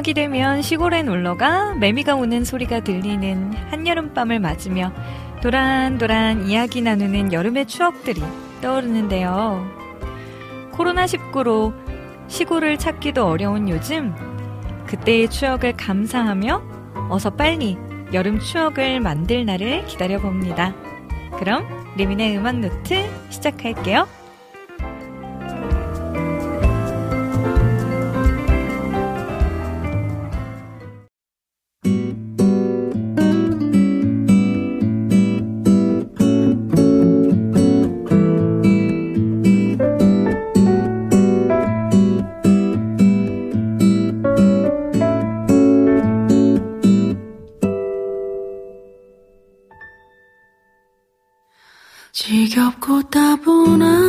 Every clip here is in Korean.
방학이 되면 시골에 놀러가 매미가 우는 소리가 들리는 한여름밤을 맞으며 도란도란 이야기 나누는 여름의 추억들이 떠오르는데요. 코로나19로 시골을 찾기도 어려운 요즘, 그때의 추억을 감상하며 어서 빨리 여름 추억을 만들 날을 기다려봅니다. 그럼 리민의 음악 노트 시작할게요. 지겹고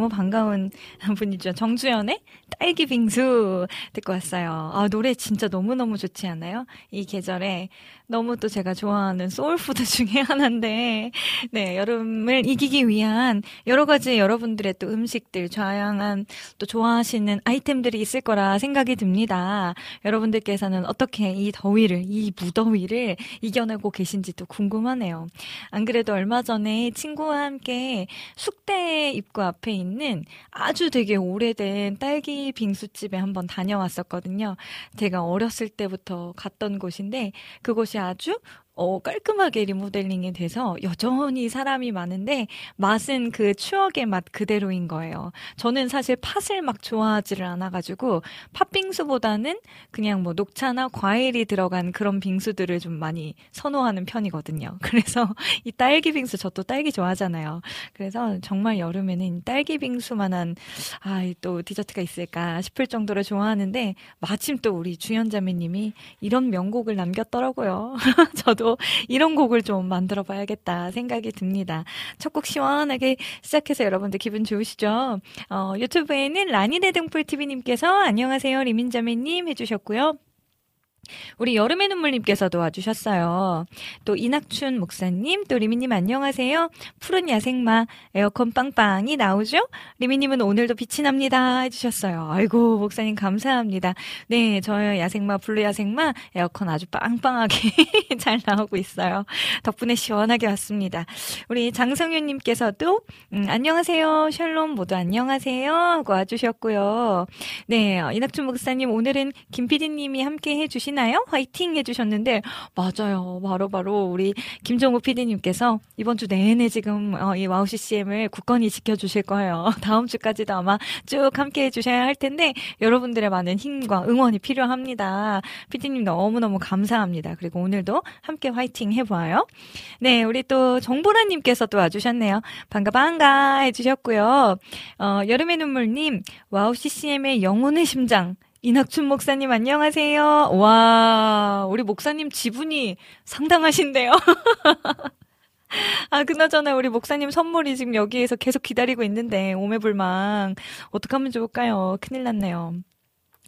너무 반가운 분이죠. 정주연의 딸기 빙수 듣고 왔어요. 아, 노래 진짜 너무너무 좋지 않아요? 이 계절에 너무 또 제가 좋아하는 soul food 중에 하나인데, 네, 여름을 이기기 위한 여러 가지 여러분들의 또 음식들, 다양한 또 좋아하시는 아이템들이 있을 거라 생각이 듭니다. 여러분들께서는 어떻게 이 더위를, 이 무더위를 이겨내고 계신지도 궁금하네요. 안 그래도 얼마 전에 친구와 함께 숙대 입구 앞에 있는 아주 되게 오래된 딸기 빙수집에 한번 다녀왔었거든요. 제가 어렸을 때부터 갔던 곳인데 그곳이 아주 어, 깔끔하게 리모델링이 돼서 여전히 사람이 많은데 맛은 그 추억의 맛 그대로인 거예요. 저는 사실 팥을 막 좋아하지를 않아가지고 팥빙수보다는 그냥 뭐 녹차나 과일이 들어간 그런 빙수들을 좀 많이 선호하는 편이거든요. 그래서 이 딸기 빙수 저도 딸기 좋아하잖아요. 그래서 정말 여름에는 딸기 빙수만한 아, 또 디저트가 있을까 싶을 정도로 좋아하는데 마침 또 우리 주연자매님이 이런 명곡을 남겼더라고요. 저도 이런 곡을 좀 만들어 봐야겠다 생각이 듭니다. 첫 곡 시원하게 시작해서 여러분들 기분 좋으시죠? 어, 유튜브에는 라니네 등불TV님께서 안녕하세요 리민자매님 해주셨고요. 우리 여름의 눈물님께서도 와주셨어요. 또 이낙춘 목사님, 또 리미님 안녕하세요. 푸른 야생마, 에어컨 빵빵이 나오죠? 리미님은 오늘도 빛이 납니다. 해주셨어요. 아이고, 목사님 감사합니다. 네, 저의 야생마, blue 야생마, 에어컨 아주 빵빵하게 잘 나오고 있어요. 덕분에 시원하게 왔습니다. 우리 장성윤님께서도, 음, 안녕하세요. 샬롬 모두 안녕하세요. 하고 와주셨고요. 네, 이낙춘 목사님 오늘은 김PD님이 함께 해주신 하시나요? 화이팅 해주셨는데, 맞아요. 바로 바로 바로 우리 김정우 PD님께서 이번 주 내내 지금 어, 이 와우 CCM을 굳건히 지켜주실 거예요. 다음 주까지도 아마 쭉 함께 해주셔야 할 텐데, 여러분들의 많은 힘과 응원이 필요합니다. PD님 너무너무 감사합니다. 그리고 오늘도 함께 화이팅 해봐요. 네, 우리 또 정보라님께서 또 와주셨네요. 반가 반가 해주셨고요. 어, 여름의 눈물님, 와우 CCM의 영혼의 심장, 이낙춘 목사님 안녕하세요. 와, 우리 목사님 지분이 상당하신데요. 아, 그나저나 우리 목사님 선물이 지금 여기에서 계속 기다리고 있는데 오매불망 어떡 하면 좋을까요? 큰일 났네요.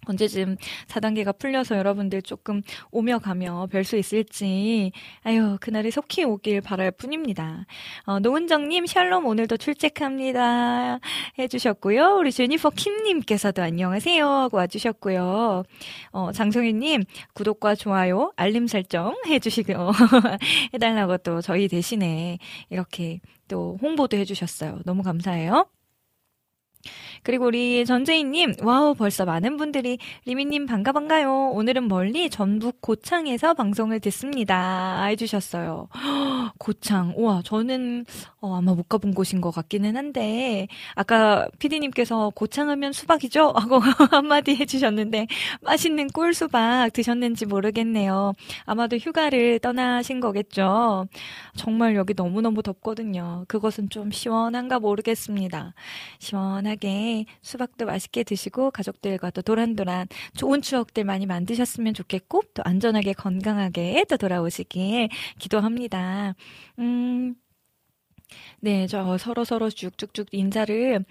언제쯤 4단계가 풀려서 여러분들 조금 오며 가며 뵐수 있을지, 아유, 그날이 속히 오길 바랄 뿐입니다. 어, 노은정님, 샬롬 오늘도 출첵합니다. 해주셨고요. 우리 제니퍼 킴님께서도 안녕하세요. 하고 와주셨고요. 어, 장성희님, 구독과 좋아요, 알림 설정 해주시고, 해달라고 또 저희 대신에 이렇게 또 홍보도 해주셨어요. 너무 감사해요. 그리고 우리 전재희님, wow, 벌써 많은 분들이 리미님 반가 반가요. 오늘은 멀리 전북 고창에서 방송을 듣습니다. 해주셨어요. 고창, 우와, 저는 어, 아마 못 가본 곳인 것 같기는 한데, 아까 피디님께서 고창하면 수박이죠? 하고 한마디 해주셨는데, 맛있는 꿀 수박 드셨는지 모르겠네요. 아마도 휴가를 떠나신 거겠죠? 정말 여기 너무너무 덥거든요. 그것은 좀 시원한가 모르겠습니다. 시원하게 수박도 맛있게 드시고 가족들과 또 도란도란 좋은 추억들 많이 만드셨으면 좋겠고 또 안전하게 건강하게 또 돌아오시길 기도합니다. 음, 네, 저 서로 서로 쭉쭉쭉 인사를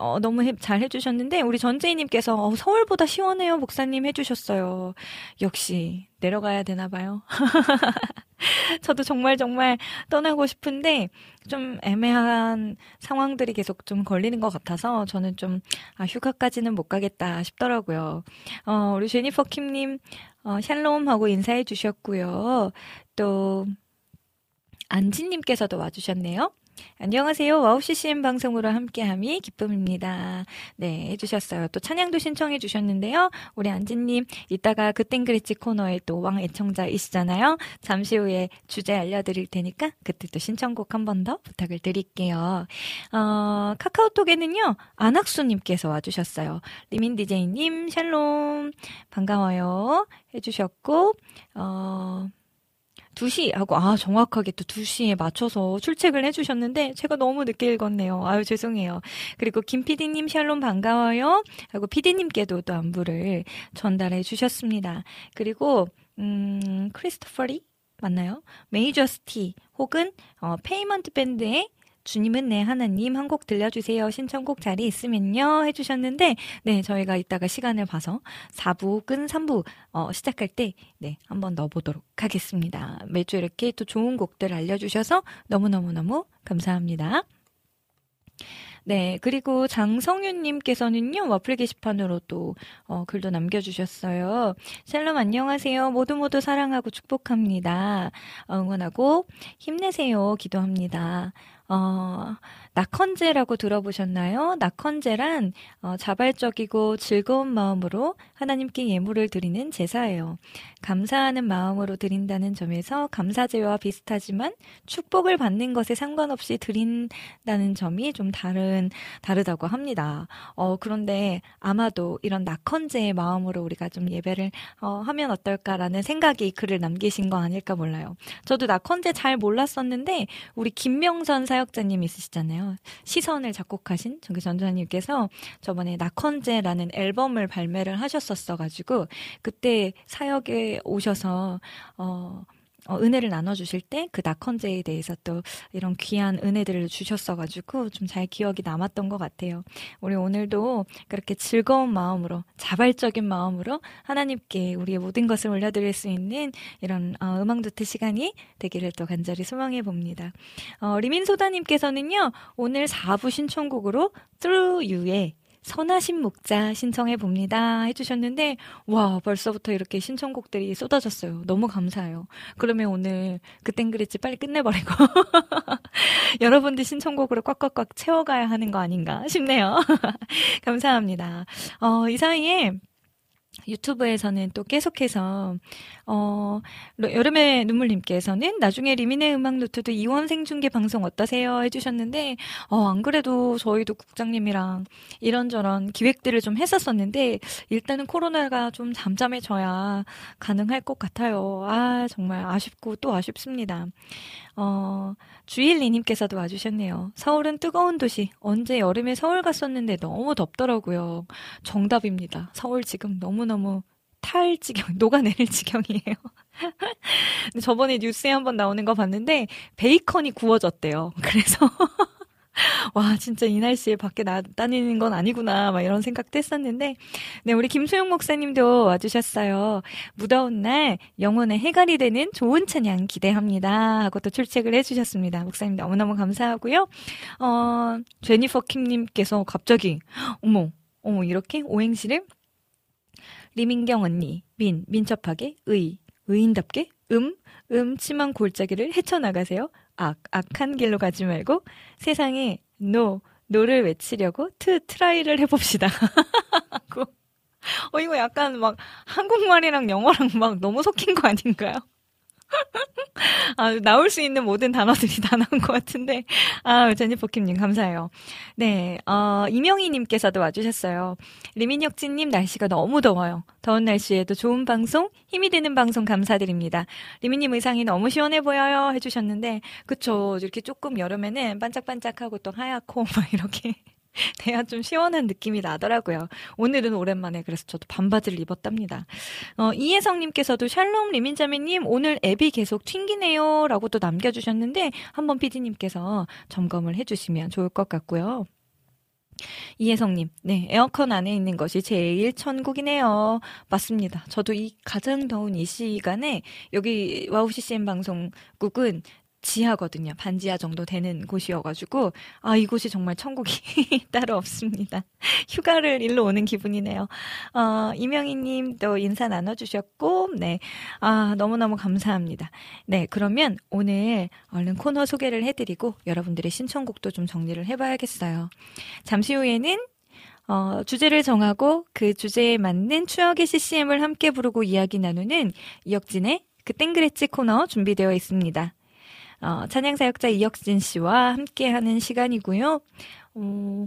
어, 너무 해, 잘 해주셨는데 우리 전재희님께서 어, 서울보다 시원해요 목사님 해주셨어요. 역시 내려가야 되나 봐요. 저도 정말 정말 떠나고 싶은데 좀 애매한 상황들이 계속 좀 걸리는 것 같아서 저는 좀 아, 휴가까지는 못 가겠다 싶더라고요. 어, 우리 제니퍼 킴님 어, 샬롬 하고 인사해 주셨고요. 또 안지님께서도 와주셨네요. 안녕하세요. 와우 CCM 방송으로 함께함이 기쁨입니다. 네, 해주셨어요. 또 찬양도 신청해 주셨는데요. 우리 안지님, 이따가 그땐 그랬지 코너에 또 왕 애청자이시잖아요. 잠시 후에 주제 알려드릴 테니까 그때 또 신청곡 한 번 더 부탁을 드릴게요. 어, 카카오톡에는요, 안학수님께서 와주셨어요. 리민 디제이님, 샬롬, 반가워요. 해주셨고, 어, 2시 하고 아 정확하게 또 2시에 맞춰서 출첵을 해주셨는데 제가 너무 늦게 읽었네요. 아유 죄송해요. 그리고 김 PD님 샬롬 반가워요. 하고 PD님께도 또 안부를 전달해 주셨습니다. 그리고 음 크리스토퍼리 맞나요? Majesty 혹은 어, 페이먼트 밴드의 주님은 내 하나님 한 곡 들려주세요. 신청곡 자리 있으면요. 해주셨는데, 네, 저희가 이따가 시간을 봐서 4부 끈 3부, 어, 시작할 때, 네, 한번 넣어보도록 하겠습니다. 매주 이렇게 또 좋은 곡들 알려주셔서 너무너무너무 감사합니다. 네, 그리고 장성윤님께서는요, 와플 게시판으로 또, 어, 글도 남겨주셨어요. 샬롬 안녕하세요. 모두 모두 사랑하고 축복합니다. 응원하고 힘내세요. 기도합니다. 어, 낙헌제라고 들어보셨나요? 낙헌제란 어, 자발적이고 즐거운 마음으로 하나님께 예물을 드리는 제사예요. 감사하는 마음으로 드린다는 점에서 감사제와 비슷하지만 축복을 받는 것에 상관없이 드린다는 점이 좀 다른 다르다고 합니다. 어, 그런데 아마도 이런 낙헌제의 마음으로 우리가 좀 예배를 어, 하면 어떨까라는 생각이 글을 남기신 거 아닐까 몰라요. 저도 낙헌제 잘 몰랐었는데 우리 김명선 사역자님 있으시잖아요. 시선을 작곡하신 정기 전도사님께서 저번에 낙헌제라는 앨범을 발매를 하셨었어가지고 그때 사역에 오셔서 어 어, 은혜를 나눠주실 때 그 낙헌제에 대해서 또 이런 귀한 은혜들을 주셨어가지고 좀 잘 기억이 남았던 것 같아요. 우리 오늘도 그렇게 즐거운 마음으로 자발적인 마음으로 하나님께 우리의 모든 것을 올려드릴 수 있는 이런 어, 음악 두트 시간이 되기를 또 간절히 소망해 봅니다. 어, 리민소다님께서는요 오늘 4부 신청곡으로 Through You의 선하신 목자 신청해 봅니다 해주셨는데 와 벌써부터 이렇게 신청곡들이 쏟아졌어요. 너무 감사해요. 그러면 오늘 그땐 그랬지 빨리 끝내버리고 여러분들 신청곡으로 꽉꽉꽉 채워가야 하는 거 아닌가 싶네요. 감사합니다. 어, 이 사이에 유튜브에서는 또 계속해서 어 여름의 눈물님께서는 나중에 리민의 음악 노트도 이원 생중계 방송 어떠세요 해주셨는데 어 안 그래도 저희도 국장님이랑 이런저런 기획들을 좀 했었었는데 일단은 코로나가 좀 잠잠해져야 가능할 것 같아요. 아 정말 아쉽고 또 아쉽습니다. 어, 주일리님께서도 와주셨네요. 서울은 뜨거운 도시. 언제 여름에 서울 갔었는데 너무 덥더라고요. 정답입니다. 서울 지금 너무너무 탈 지경, 녹아내릴 지경이에요. 저번에 뉴스에 한번 나오는 거 봤는데, 베이컨이 구워졌대요. 그래서, 와, 진짜 이 날씨에 밖에 나, 다니는 건 아니구나, 막 이런 생각도 했었는데, 네, 우리 김소영 목사님도 와주셨어요. 무더운 날 영혼의 해갈이 되는 좋은 찬양 기대합니다. 하고 또 출첵을 해주셨습니다. 목사님 너무너무 감사하고요. 어, 제니퍼 킴님께서 갑자기, 어머, 어머, 이렇게 오행시를 리민경 언니, 민, 민첩하게, 의, 의인답게, 음, 음침한 골짜기를 헤쳐나가세요. 악, 악한 길로 가지 말고 세상에 노, no를 외치려고 트, try를 해봅시다. 어, 이거 약간 막 한국말이랑 영어랑 막 너무 섞인 거 아닌가요? 아, 나올 수 있는 모든 단어들이 다 나온 것 같은데. 아, 제니퍼 킴님, 감사해요. 네, 어, 이명희님께서도 와주셨어요. 리민혁진님, 날씨가 너무 더워요. 더운 날씨에도 좋은 방송, 힘이 되는 방송 감사드립니다. 리민님 의상이 너무 시원해 보여요. 해주셨는데, 그쵸. 이렇게 조금 여름에는 반짝반짝하고 또 하얗고, 막 이렇게. 돼야 좀 시원한 느낌이 나더라고요. 오늘은 오랜만에 그래서 저도 반바지를 입었답니다. 어, 이혜성님께서도 샬롬 리민자매님 오늘 앱이 계속 튕기네요 라고 또 남겨주셨는데 한번 피디님께서 점검을 해주시면 좋을 것 같고요. 이혜성님, 네, 에어컨 안에 있는 것이 제일 천국이네요. 맞습니다. 저도 이 가장 더운 이 시간에 여기 와우 CCM 방송국은 지하거든요. 반지하 정도 되는 곳이어가지고, 아, 이곳이 정말 천국이 따로 없습니다. 휴가를 일로 오는 기분이네요. 어, 이명희님도 인사 나눠주셨고, 네. 아, 너무너무 감사합니다. 네, 그러면 오늘 얼른 코너 소개를 해드리고, 여러분들의 신청곡도 좀 정리를 해봐야겠어요. 잠시 후에는 어, 주제를 정하고 그 주제에 맞는 추억의 CCM을 함께 부르고 이야기 나누는 이혁진의 그땐 그랬지 코너 준비되어 있습니다. 어, 찬양사역자 이혁진 씨와 함께하는 시간이고요. 어,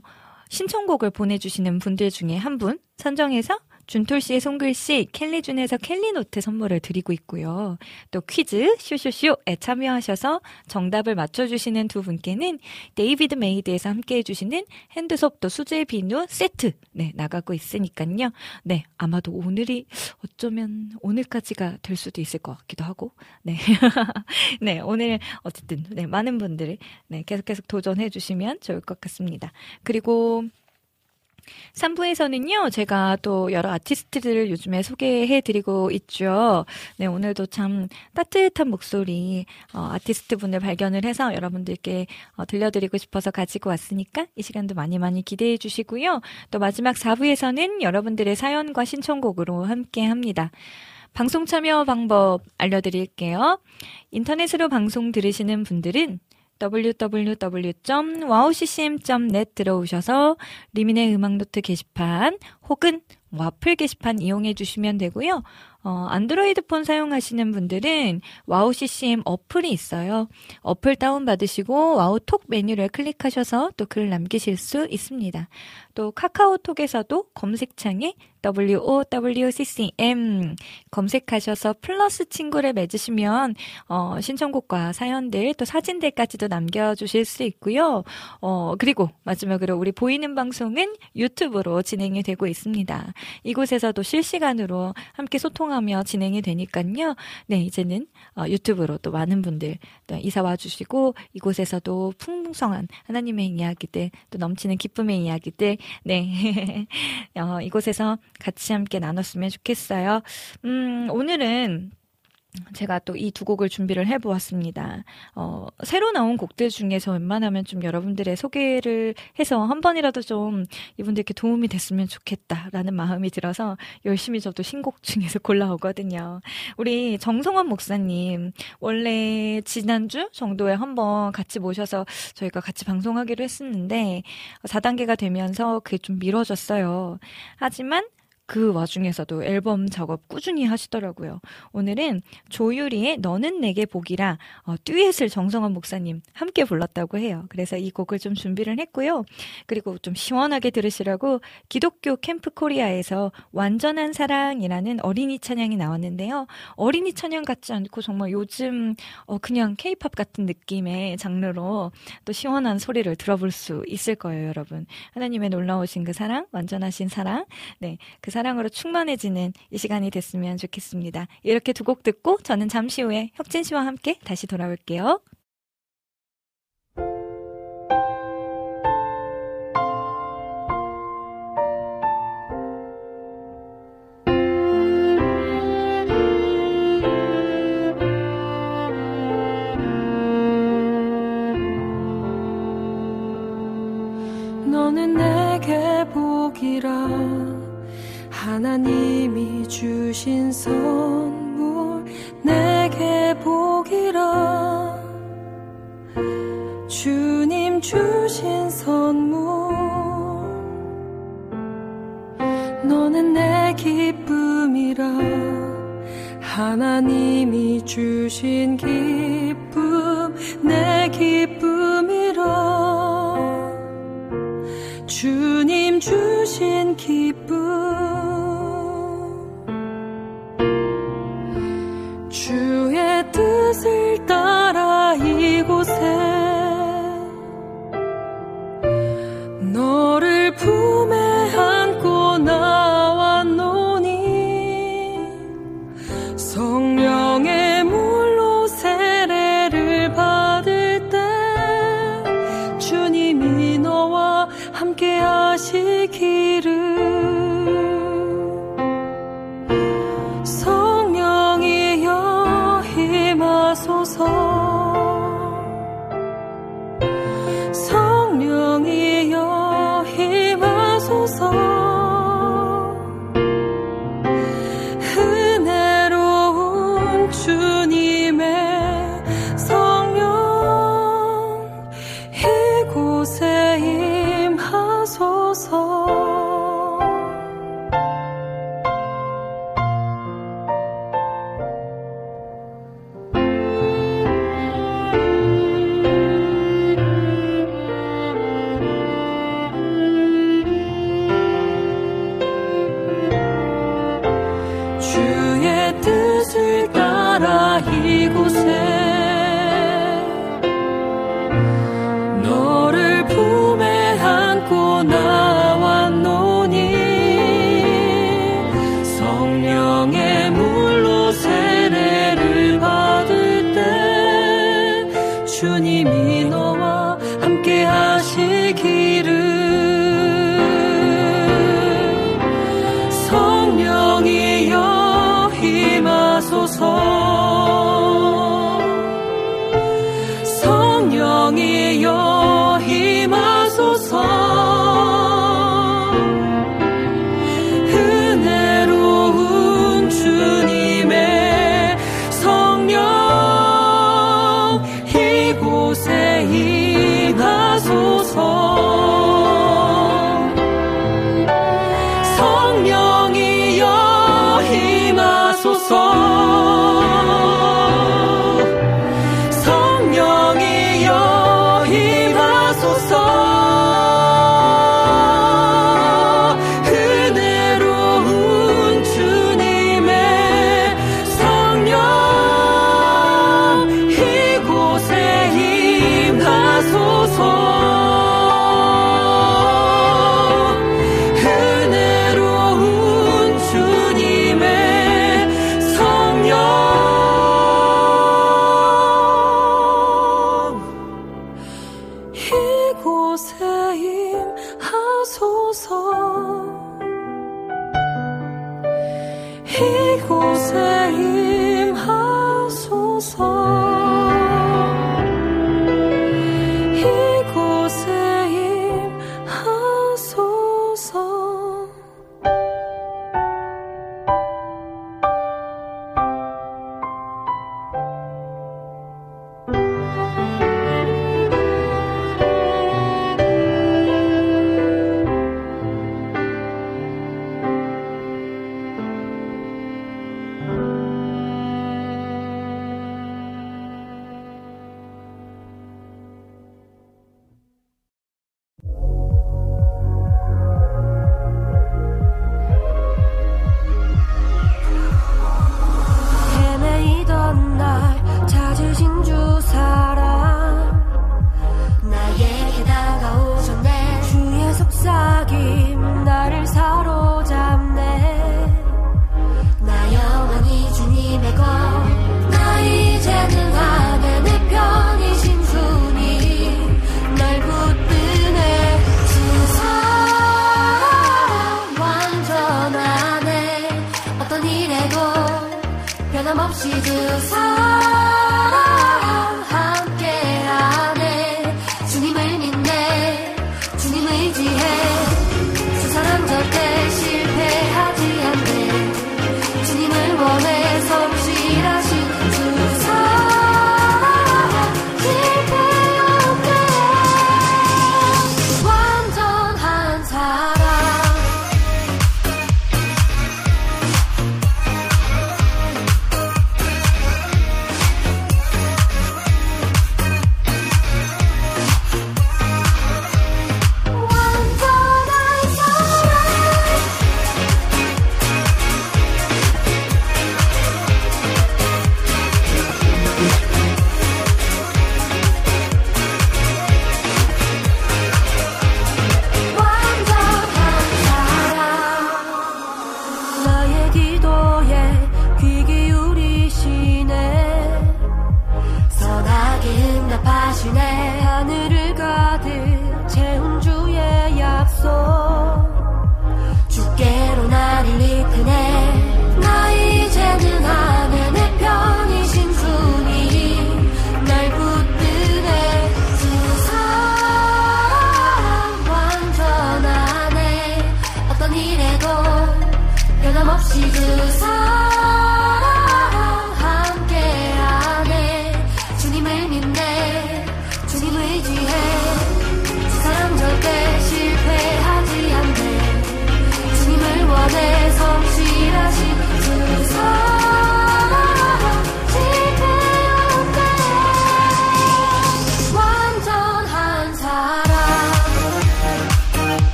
신청곡을 보내주시는 분들 중에 한 분 선정해서 준톨 씨의 손글씨 캘리 준에서 캘리 노트 선물을 드리고 있고요. 또 퀴즈 쇼쇼쇼에 참여하셔서 정답을 맞춰주시는 두 분께는 데이비드 메이드에서 함께 해 주시는 hand soap 또 수제 비누 세트 네 나가고 있으니까요. 네 아마도 오늘이 어쩌면 오늘까지가 될 수도 있을 것 같기도 하고 네. 네 오늘 어쨌든 네 많은 분들 네 계속 계속 도전해 주시면 좋을 것 같습니다. 그리고 3부에서는요, 제가 또 여러 아티스트들을 요즘에 소개해 드리고 있죠. 네, 오늘도 참 따뜻한 목소리, 어, 아티스트 분을 발견을 해서 여러분들께 어, 들려드리고 싶어서 가지고 왔으니까 이 시간도 많이 많이 기대해 주시고요. 또 마지막 4부에서는 여러분들의 사연과 신청곡으로 함께 합니다. 방송 참여 방법 알려드릴게요. 인터넷으로 방송 들으시는 분들은 www.wowccm.net 들어오셔서 리민의 음악노트 게시판 혹은 와플 게시판 이용해 주시면 되고요. 어, 안드로이드 폰 사용하시는 분들은 와우 CCM 어플이 있어요. 어플 다운받으시고 와우톡 메뉴를 클릭하셔서 또 글 남기실 수 있습니다. 또 카카오톡에서도 검색창에 WOWCCM 검색하셔서 플러스 친구를 맺으시면 어, 신청곡과 사연들 또 사진들까지도 남겨주실 수 있고요. 어, 그리고 마지막으로 우리 보이는 방송은 유튜브로 진행이 되고 있습니다. 이곳에서도 실시간으로 함께 소통 하며 진행이 되니까요. 네, 이제는 어, 유튜브로 또 많은 분들 또 이사 와주시고 이곳에서도 풍성한 하나님의 이야기들 또 넘치는 기쁨의 이야기들 네 어, 이곳에서 같이 함께 나눴으면 좋겠어요. 음, 오늘은 제가 또 이 두 곡을 준비를 해보았습니다. 어, 새로 나온 곡들 중에서 웬만하면 좀 여러분들의 소개를 해서 한 번이라도 좀 이분들께 도움이 됐으면 좋겠다라는 마음이 들어서 열심히 저도 신곡 중에서 골라오거든요. 우리 정성원 목사님, 원래 지난주 정도에 한번 같이 모셔서 저희가 같이 방송하기로 했었는데 4단계가 되면서 그게 좀 미뤄졌어요. 하지만 그 와중에서도 앨범 작업 꾸준히 하시더라고요. 오늘은 조유리의 너는 내게 복이라 어, 듀엣을 정성원 목사님 함께 불렀다고 해요. 그래서 이 곡을 좀 준비를 했고요. 그리고 좀 시원하게 들으시라고 기독교 캠프 코리아에서 완전한 사랑이라는 어린이 찬양이 나왔는데요. 어린이 찬양 같지 않고 정말 요즘 어, 그냥 케이팝 같은 느낌의 장르로 또 시원한 소리를 들어볼 수 있을 거예요, 여러분. 하나님의 놀라우신 그 사랑, 완전하신 사랑, 네, 그 사랑 으로 충만해지는 이 시간이 됐으면 좋겠습니다. 이렇게 두 곡 듣고 저는 잠시 후에 혁진 씨와 함께 다시 돌아올게요. 하나님이 주신 선물 내게 복이라. 주님 주신 선물 너는 내 기쁨이라. 하나님이 주신 기쁨 내 기쁨이라. 주님 주신 기쁨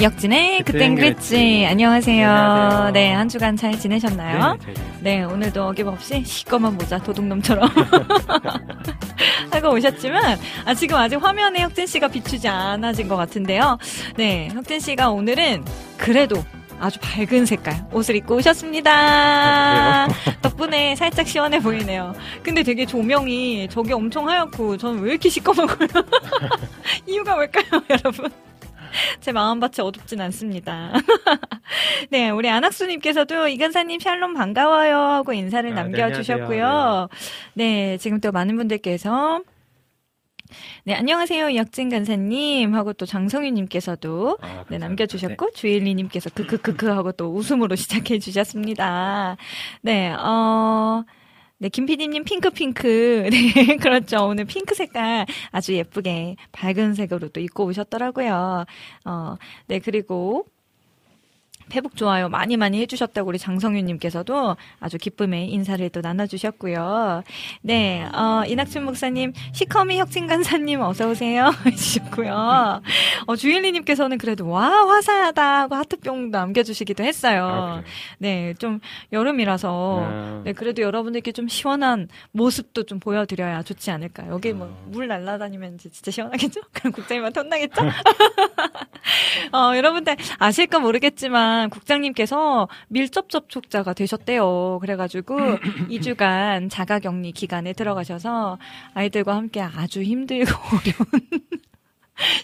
역진의 그땐 그랬지. 안녕하세요. 네, 안녕하세요. 네, 한 주간 잘 지내셨나요? 네, 잘 네, 오늘도 어김없이 시꺼먼 모자 도둑놈처럼 하고 오셨지만, 아, 지금 아직 화면에 혁진 씨가 비추지 않아진 것 같은데요. 네, 혁진 씨가 오늘은 그래도 아주 밝은 색깔 옷을 입고 오셨습니다. 덕분에 살짝 시원해 보이네요. 근데 되게 조명이 저게 엄청 하얗고 저는 왜 이렇게 시꺼먼거요 이유가 뭘까요, 여러분? 제 마음밭이 어둡진 않습니다. 네, 우리 안학수님께서도 이근사님 샬롬 반가워요 하고 인사를 아, 남겨주셨고요. 네, 지금 또 많은 분들께서 네, 안녕하세요. 역진 간사님 하고 또 장성윤 님께서도 아, 네, 남겨 주셨고 네. 주일리 님께서 크크크크 하고 또 웃음으로 시작해 주셨습니다. 네, 어. 네, 김PD님 핑크핑크. 네, 그렇죠. 오늘 핑크 색깔 아주 예쁘게 밝은 색으로 또 입고 오셨더라고요. 어, 네, 그리고 페북 좋아요 많이 많이 해주셨다고 우리 장성윤님께서도 아주 기쁨의 인사를 또 나눠주셨고요. 네, 어, 이낙춘 목사님, 시커미 혁진간사님 어서 오세요. 해주셨고요. 어, 주일리님께서는 그래도 와, 화사하다 하고 하트병 남겨주시기도 했어요. 아, 네, 좀 여름이라서, 아. 네, 그래도 여러분들께 좀 시원한 모습도 좀 보여드려야 좋지 않을까요? 여기 뭐물 아. 날라다니면 진짜 시원하겠죠? 그럼 국장님한테 혼나겠죠? 어, 여러분들 아실까 모르겠지만, 국장님께서 밀접 접촉자가 되셨대요. 그래가지고 2주간 자가격리 기간에 들어가셔서 아이들과 함께 아주 힘들고 어려운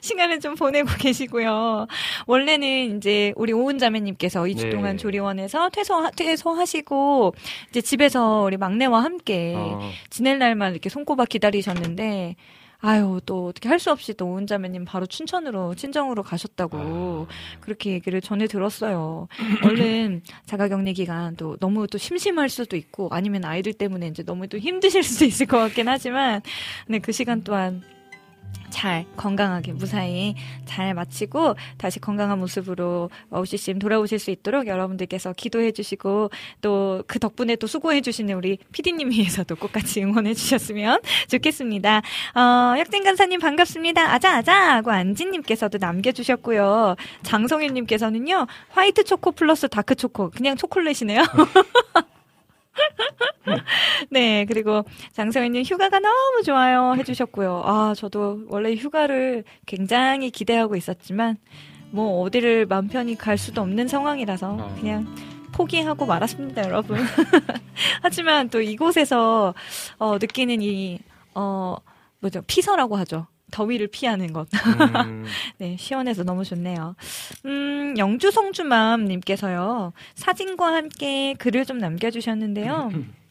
시간을 좀 보내고 계시고요. 원래는 이제 우리 오은 자매님께서 2주 네. 동안 조리원에서 퇴소, 퇴소하시고 이제 집에서 우리 막내와 함께 어. 지낼 날만 이렇게 손꼽아 기다리셨는데 아유 또 어떻게 할 수 없이 또 오은자매님 바로 춘천으로 친정으로 가셨다고 아. 그렇게 얘기를 전해 들었어요. 얼른 자가격리 기간 또 너무 또 심심할 수도 있고 아니면 아이들 때문에 이제 너무 또 힘드실 수도 있을 것 같긴 하지만 네 그 시간 또한 잘 건강하게 무사히 잘 마치고 다시 건강한 모습으로 오시심 돌아오실 수 있도록 여러분들께서 기도해 주시고 또 그 덕분에 또 수고해 주시는 우리 피디님 위해서도 꼭 같이 응원해 주셨으면 좋겠습니다. 어, 혁진 간사님 반갑습니다. 아자 아자 하고 안진님께서도 남겨주셨고요. 장성일님께서는요 화이트 초코 플러스 다크 초코 그냥 초콜릿이네요. 네, 그리고 장서희님 휴가가 너무 좋아요 해주셨고요. 아, 저도 원래 휴가를 굉장히 기대하고 있었지만, 뭐 어디를 맘 편히 갈 수도 없는 상황이라서 아. 그냥 포기하고 말았습니다, 여러분. 하지만 또 이곳에서 어, 느끼는 이, 어, 뭐죠, 피서라고 하죠. 더위를 피하는 것. 음. 네, 시원해서 너무 좋네요. 음, 영주 성주맘님께서요, 사진과 함께 글을 좀 남겨주셨는데요.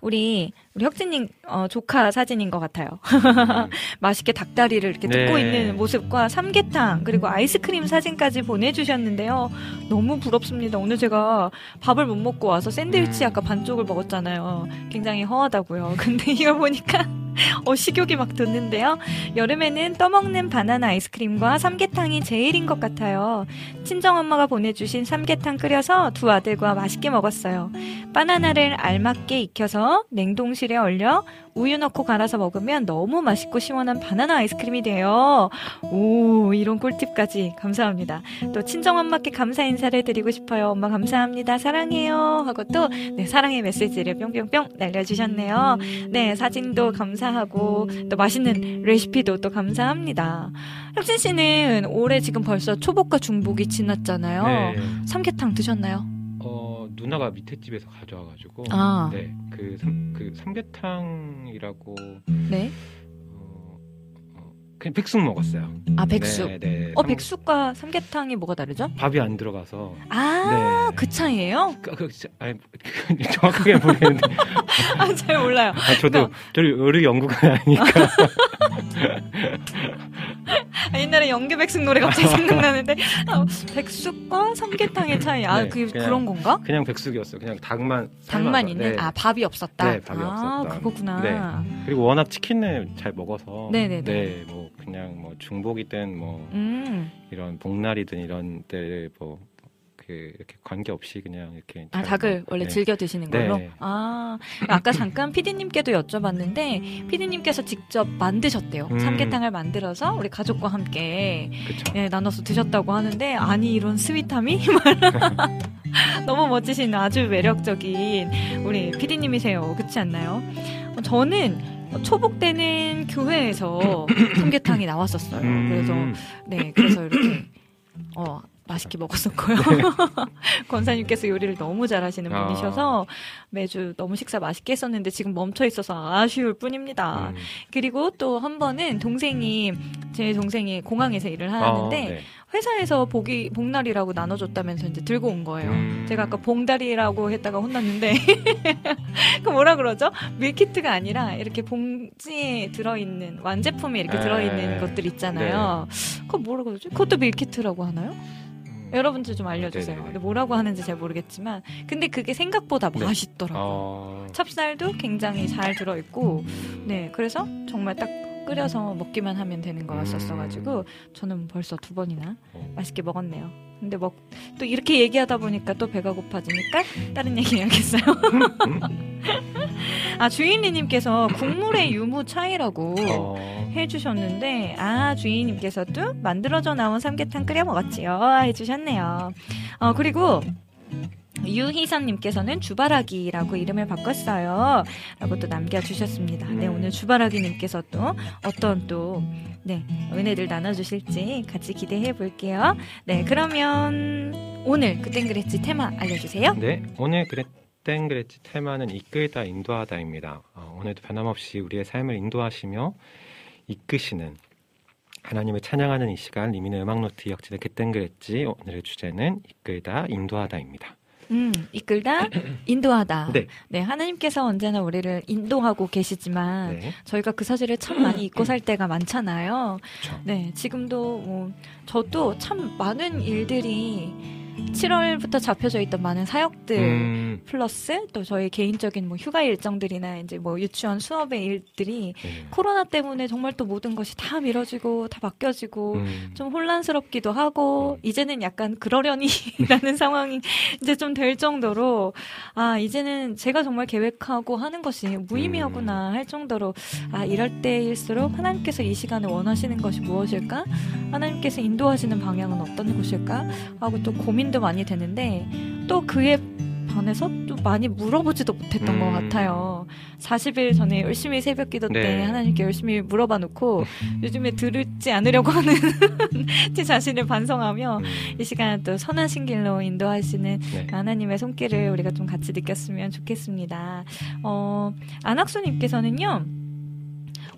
우리 우리 혁진님 어, 조카 사진인 것 같아요. 음. 맛있게 닭다리를 이렇게 뜯고 네. 있는 모습과 삼계탕 그리고 아이스크림 사진까지 보내주셨는데요. 너무 부럽습니다. 오늘 제가 밥을 못 먹고 와서 샌드위치 음. 아까 반쪽을 먹었잖아요. 굉장히 허하다고요. 근데 이걸 보니까 어, 식욕이 막 돋는데요. 여름에는 떠먹는 바나나 아이스크림과 삼계탕이 제일인 것 같아요. 친정엄마가 보내주신 삼계탕 끓여서 두 아들과 맛있게 먹었어요. 바나나를 알맞게 익혀서 냉동실 에 얼려 우유 넣고 갈아서 먹으면 너무 맛있고 시원한 바나나 아이스크림이 돼요. 오, 이런 꿀팁까지 감사합니다. 또 친정 엄마께 감사 인사를 드리고 싶어요. 엄마 감사합니다. 사랑해요. 하고 또, 네, 사랑의 메시지를 뿅뿅뿅 날려주셨네요. 네, 사진도 감사하고 또 맛있는 레시피도 또 감사합니다. 혁진 씨는 올해 지금 벌써 초복과 중복이 지났잖아요. 네. 삼계탕 드셨나요? 어, 누나가 밑에 집에서 가져와가지고 아. 네, 그, 삼, 그 삼계탕이라고 네. 그냥 백숙 먹었어요. 아, 백숙. 네, 네. 어, 삼- 백숙과 삼계탕이 뭐가 다르죠? 밥이 안 들어가서 아, 네. 그 차이예요? 그, 그, 아니, 정확하게 모르겠는데 아, 잘 몰라요. 아, 저도 그러니까- 요리 연구가 아니니까 아, 옛날에 연계 백숙 노래 갑자기 생각나는데 아, 백숙과 삼계탕의 차이. 아, 네, 그게 그냥- 그런 건가? 그냥 백숙이었어요. 그냥 닭만 삶아서. 있는 네. 아 밥이 없었다. 네, 밥이 아 없었다. 그거구나. 네. 그리고 워낙 치킨을 잘 먹어서 네네네. 네, 뭐 그냥 뭐 중복이든 뭐 음. 이런 복날이든 이런 때뭐 그 이렇게 관계 없이 그냥 이렇게 아잘 닭을 먹- 원래 네. 즐겨 드시는 걸로. 네. 아 아까 잠깐 PD님께도 여쭤봤는데 PD님께서 직접 만드셨대요. 음. 삼계탕을 만들어서 우리 가족과 함께. 예, 나눠서 드셨다고 하는데 아니 이런 스윗함이 너무 멋지신 아주 매력적인 우리 PD님이세요. 그렇지 않나요? 어, 저는 초복 때는 교회에서 삼계탕이 나왔었어요. 음, 그래서 네, 그래서 이렇게 어 맛있게 먹었었고요. 권사님께서 요리를 너무 잘하시는 네. 아. 분이셔서 매주 너무 식사 맛있게 했었는데 지금 멈춰 있어서 아쉬울 뿐입니다. 음. 그리고 또 한 번은 동생이 제 동생이 공항에서 일을 하는데 아, 네. 회사에서 복이 복날이라고 나눠줬다면서 이제 들고 온 거예요. 음. 제가 아까 봉다리라고 했다가 혼났는데 그 뭐라 그러죠? 밀키트가 아니라 이렇게 봉지에 들어있는 완제품이 이렇게 네. 들어있는 것들 있잖아요. 그거 뭐라 그러지? 그것도 밀키트라고 하나요? 음. 여러분들 좀 알려주세요. 네네네. 근데 뭐라고 하는지 잘 모르겠지만 근데 그게 생각보다 네. 맛있더라고요. 어, 찹쌀도 굉장히 잘 들어있고 네 그래서 정말 딱 끓여서 먹기만 하면 되는 거였었어가지고 저는 벌써 두 번이나 어. 맛있게 먹었네요. 근데 먹또 이렇게 얘기하다 보니까 또 배가 고파지니까 다른 얘기 해야겠어요. 아 주인님께서 국물의 유무 차이라고 어, 해주셨는데 아 주인님께서도 만들어져 나온 삼계탕 끓여 먹었지요 해주셨네요. 어 그리고 유희선님께서는 주바라기라고 이름을 바꿨어요. 라고 또 남겨주셨습니다. 네, 음. 오늘 주바라기님께서 또 어떤 또, 네, 은혜들 나눠주실지 같이 기대해 볼게요. 네, 그러면 오늘 그땐 그랬지 테마 알려주세요. 네, 오늘 그땐 그랬지 테마는 이끌다 인도하다입니다. 어, 오늘도 변함없이 우리의 삶을 인도하시며 이끄시는 하나님을 찬양하는 이 시간 리미네 음악 노트 혁진의 그땐 그랬지 오늘의 주제는 이끌다 인도하다입니다. 음, 이끌다, 인도하다. 네, 네, 하나님께서 언제나 우리를 인도하고 계시지만 네, 저희가 그 사실을 참 많이 잊고 살 때가 많잖아요. 그렇죠. 네, 지금도 뭐 저도 참 많은 일들이 7월부터 잡혀져 있던 많은 사역들 음, 플러스 또 저희 개인적인 뭐 휴가 일정들이나 이제 뭐 유치원 수업의 일들이 네. 코로나 때문에 정말 또 모든 것이 다 미뤄지고 다 바뀌어지고 음, 좀 혼란스럽기도 하고 이제는 약간 그러려니라는 상황이 이제 좀 될 정도로 아 이제는 제가 정말 계획하고 하는 것이 무의미하구나 할 정도로 아 이럴 때일수록 하나님께서 이 시간에 원하시는 것이 무엇일까? 하나님께서 인도하시는 방향은 어떤 것일까? 하고 또 고민도 많이 되는데 또 그에 반해서 또 많이 물어보지도 못했던 음. 것 같아요. 40일 전에 열심히 새벽 기도 때 네. 하나님께 열심히 물어봐 놓고 요즘에 들을지 않으려고 하는 제 자신을 반성하며 음, 이 시간 또 선하신 길로 인도하시는 네. 하나님의 손길을 우리가 좀 같이 느꼈으면 좋겠습니다. 어, 안학수님께서는요.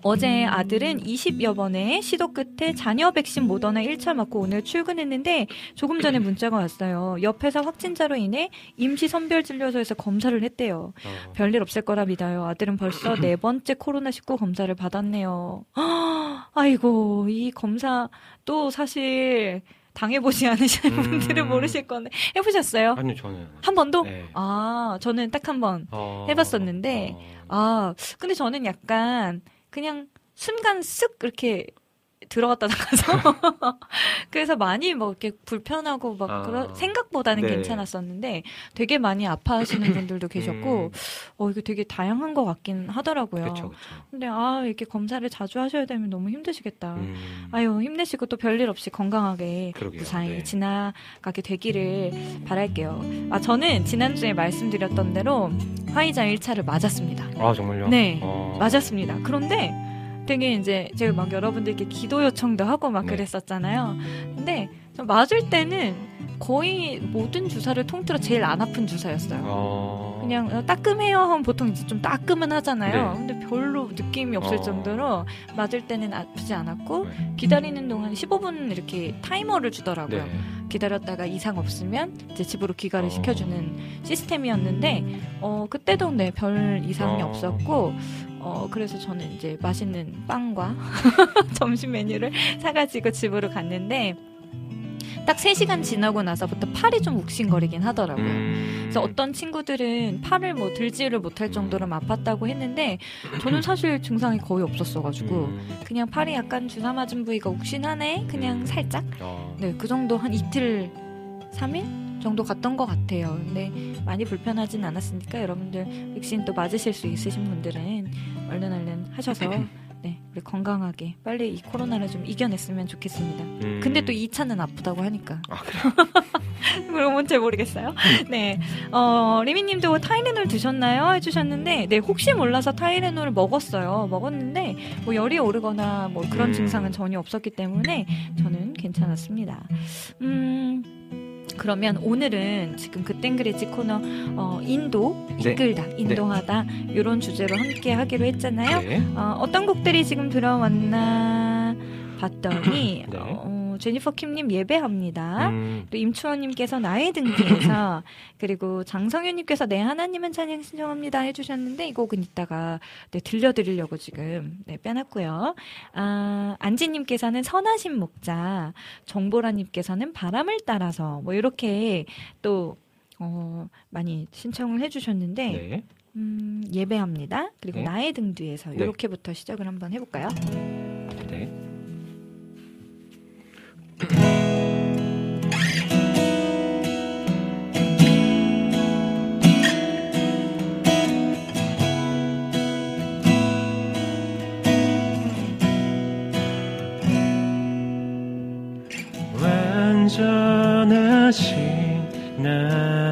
어제 아들은 20여 번의 시도 끝에 자녀 백신 모더나 1차 맞고 오늘 출근했는데 조금 전에 문자가 왔어요. 옆에서 확진자로 인해 임시 선별 진료소에서 검사를 했대요. 어, 별일 없을 거라 믿어요. 아들은 벌써 네 번째 코로나19 검사를 받았네요. 아이고, 이 검사 또 사실 당해보지 않으신 음. 분들은 모르실 건데, 해보셨어요? 아니요 저는 한 번도? 네. 아, 저는 딱 한 번. 어, 해봤었는데, 어, 아, 근데 저는 약간 그냥 순간 쓱 이렇게 들어갔다 나가서 그래서 많이 뭐 이렇게 불편하고 막 아. 그런 생각보다는 네. 괜찮았었는데 되게 많이 아파하시는 분들도 계셨고 음, 어 이게 되게 다양한 것 같긴 하더라고요. 그렇죠 그렇죠. 근데 아 이렇게 검사를 자주 하셔야 되면 너무 힘드시겠다. 음, 아유 힘내시고 또 별일 없이 건강하게 그러게요. 무사히 네. 지나가게 되기를 바랄게요. 아 저는 지난주에 말씀드렸던 대로 화이자 1차를 맞았습니다. 아 정말요? 네. 어, 맞았습니다. 그런데 되게 이제 제가 막 여러분들께 기도 요청도 하고 막 네. 그랬었잖아요. 근데 저 맞을 때는 거의 모든 주사를 통틀어 제일 안 아픈 주사였어요. 어. 그냥 어, 따끔해요 하면 보통 이제 좀 따끔은 하잖아요. 네. 근데 별로 느낌이 없을 어. 정도로 맞을 때는 아프지 않았고 네. 기다리는 동안 15분 이렇게 타이머를 주더라고요. 네. 기다렸다가 이상 없으면 이제 집으로 귀가를 어. 시켜주는 시스템이었는데 어 그때도 네별 이상이 어. 없었고 어 그래서 저는 이제 맛있는 빵과 점심 메뉴를 사가지고 집으로 갔는데 딱 3시간 지나고 나서부터 팔이 좀 욱신거리긴 하더라고요. 음. 그래서 어떤 친구들은 팔을 뭐 들지를 못할 정도로 아팠다고 했는데 저는 사실 증상이 거의 없었어가지고 음. 그냥 팔이 약간 주사 맞은 부위가 욱신하네 그냥 살짝 어. 네, 그 정도 한 이틀, 3일 정도 갔던 것 같아요. 근데 많이 불편하진 않았으니까 여러분들 백신 또 맞으실 수 있으신 분들은 얼른 얼른 하셔서 네, 우리 건강하게 빨리 이 코로나를 좀 이겨냈으면 좋겠습니다. 음. 근데 또 2차는 아프다고 하니까. 아, 그럼 뭔지 모르겠어요. 네. 어, 리미님도 타이레놀 드셨나요? 해주셨는데, 네, 혹시 몰라서 타이레놀을 먹었어요. 먹었는데, 뭐 열이 오르거나 뭐 그런 음. 증상은 전혀 없었기 때문에 저는 괜찮았습니다. 음, 그러면 오늘은 지금 그땐 그랬지 코너, 어, 인도, 네. 이끌다, 인도하다, 이런 주제로 함께 하기로 했잖아요. 네. 어, 어떤 곡들이 지금 들어왔나 봤더니, 네. 어, 제니퍼 킴님 예배합니다. 음. 또 임추원님께서 나의 등기에서 그리고 장성윤님께서 내 하나님은 찬양 신청합니다 해주셨는데 이 곡은 이따가 네, 들려드리려고 지금 네, 빼놨고요. 아, 안지님께서는 선하신 목자, 정보라님께서는 바람을 따라서 뭐 이렇게 또 어, 많이 신청을 해주셨는데 네. 음, 예배합니다. 그리고 네. 나의 등 뒤에서 네. 이렇게부터 시작을 한번 해볼까요? 전하신 나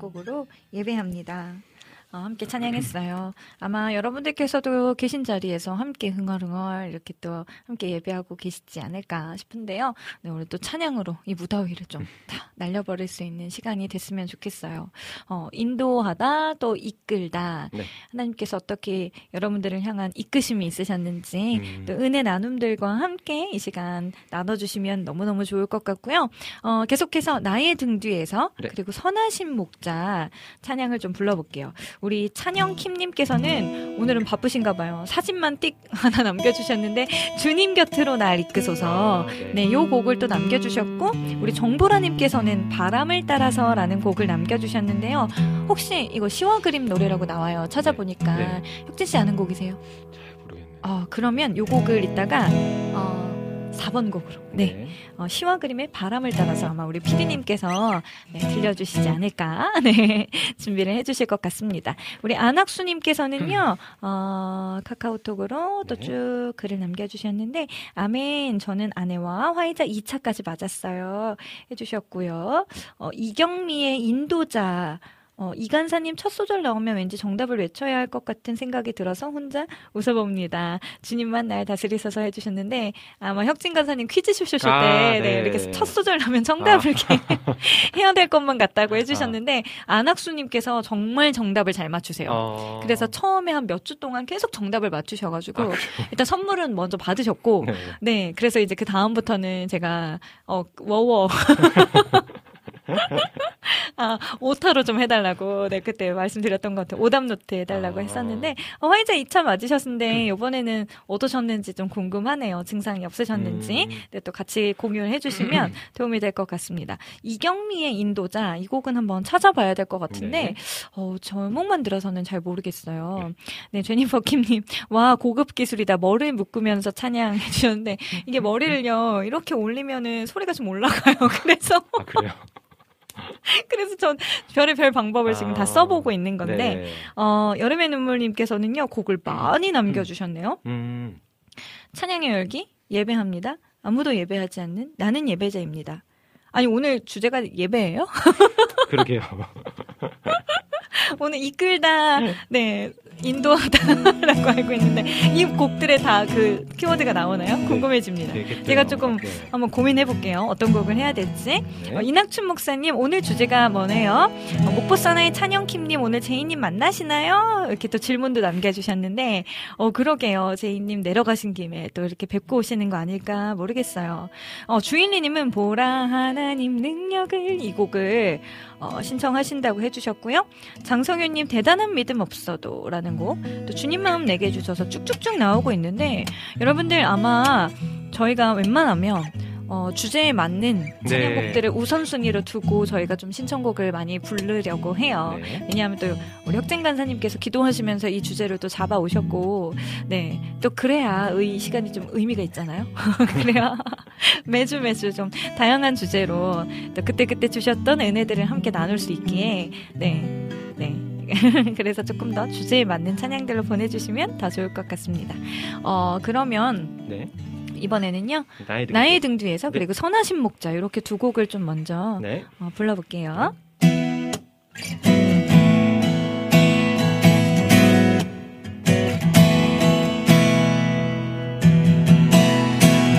곡으로 예배합니다. 어, 함께 찬양했어요. 아마 여러분들께서도 계신 자리에서 함께 흥얼흥얼 이렇게 또 함께 예배하고 계시지 않을까 싶은데요. 네, 오늘 또 찬양으로 이 무더위를 좀 다 날려버릴 수 있는 시간이 됐으면 좋겠어요. 어, 인도하다 또 이끌다. 네. 하나님께서 어떻게 여러분들을 향한 이끄심이 있으셨는지 음. 또 은혜 나눔들과 함께 이 시간 나눠주시면 너무너무 좋을 것 같고요. 어, 계속해서 나의 등 뒤에서 네. 그리고 선하신 목자 찬양을 좀 불러볼게요. 우리 찬영 킴님께서는 오늘은 바쁘신가 봐요. 사진만 띡 하나 남겨주셨는데 주님 곁으로 날 이끄소서. 아, 네. 네, 요 곡을 또 남겨주셨고 우리 정보라님께서는 바람을 따라서라는 곡을 남겨주셨는데요. 혹시 이거 시와 그림 노래라고 나와요. 찾아보니까 네. 혁진 씨 아는 곡이세요? 잘 모르겠네요. 어, 그러면 요 곡을 이따가 어, 4번 곡으로 네, 어, 시와 그림의 바람을 따라서 아마 우리 피디님께서 네, 들려주시지 않을까 네, 준비를 해주실 것 같습니다. 우리 안학수님께서는요 어, 카카오톡으로 또 네. 쭉 글을 남겨주셨는데 아멘 저는 아내와 화이자 2차까지 맞았어요 해주셨고요. 어, 이경미의 인도자 어, 이 간사님 첫 소절 나오면 왠지 정답을 외쳐야 할 것 같은 생각이 들어서 혼자 웃어봅니다. 주님만 날 다스리셔서 해주셨는데 아마 혁진 간사님 퀴즈 쇼쇼 쇼 때 아, 네, 네. 이렇게 첫 소절 나면 정답을 아. 이렇게 해야 될 것만 같다고 해주셨는데 안학수님께서 정말 정답을 잘 맞추세요. 어... 그래서 처음에 한 몇 주 동안 계속 정답을 맞추셔가지고 아? 일단 선물은 먼저 받으셨고 네. 네, 그래서 이제 그 다음부터는 제가 어 워워 아 오타로 좀 해달라고 네 그때 말씀드렸던 것 같아요. 오답 노트 해달라고 아. 했었는데 어, 화이자 2차 맞으셨는데 이번에는 어떠셨는지 좀 궁금하네요. 증상이 없으셨는지 음. 네, 또 같이 공유를 해주시면 도움이 될 것 같습니다. 이경미의 인도자 이 곡은 한번 찾아봐야 될 것 같은데 네. 어, 제목만 들어서는 잘 모르겠어요. 네, 제니퍼 킴님. 와, 고급 기술이다. 머리를 묶으면서 찬양해 주셨는데, 이게 머리를요, 이렇게 올리면은 소리가 좀 올라가요. 그래서, 아 그래요? 그래서 전 별의 별 방법을 지금 다 아, 써보고 있는 건데, 네. 어, 여름의 눈물님께서는요, 곡을 많이 남겨주셨네요. 음. 찬양의 열기, 예배합니다. 아무도 예배하지 않는 나는 예배자입니다. 아니, 오늘 주제가 예배예요? 그러게요. 오늘 이끌다, 네, 인도하다라고 알고 있는데, 이 곡들에 다 그 키워드가 나오나요? 궁금해집니다. 되겠죠. 제가 조금 네. 한번 고민해 볼게요. 어떤 곡을 해야 될지. 네. 어, 이낙춘 목사님, 오늘 주제가 뭐네요? 어, 목포 사나의 찬영킴님, 오늘 제이님 만나시나요? 이렇게 또 질문도 남겨주셨는데, 어, 그러게요. 제이님 내려가신 김에 또 이렇게 뵙고 오시는 거 아닐까 모르겠어요. 어, 주인리님은 보라 하나님 능력을 이 곡을 어, 신청하신다고 해주셨고요. 장성윤님 대단한 믿음 없어도 라는 곡. 또 주님 마음 내게 해주셔서 쭉쭉쭉 나오고 있는데, 여러분들 아마 저희가 웬만하면 어, 주제에 맞는 찬양곡들을 우선순위로 두고 저희가 좀 신청곡을 많이 부르려고 해요. 네. 왜냐하면 또 우리 혁진 간사님께서 기도하시면서 이 주제를 또 잡아 오셨고, 네. 또 그래야 이 시간이 좀 의미가 있잖아요. 그래야 매주 매주 좀 다양한 주제로 또 그때그때 주셨던 은혜들을 함께 나눌 수 있기에, 네. 네. 그래서 조금 더 주제에 맞는 찬양들로 보내주시면 더 좋을 것 같습니다. 어, 그러면 네. 이번에는요, 나의 등. 나의 등 뒤에서 네. 그리고 선하신 목자 이렇게 두 곡을 좀 먼저 네. 어, 불러볼게요.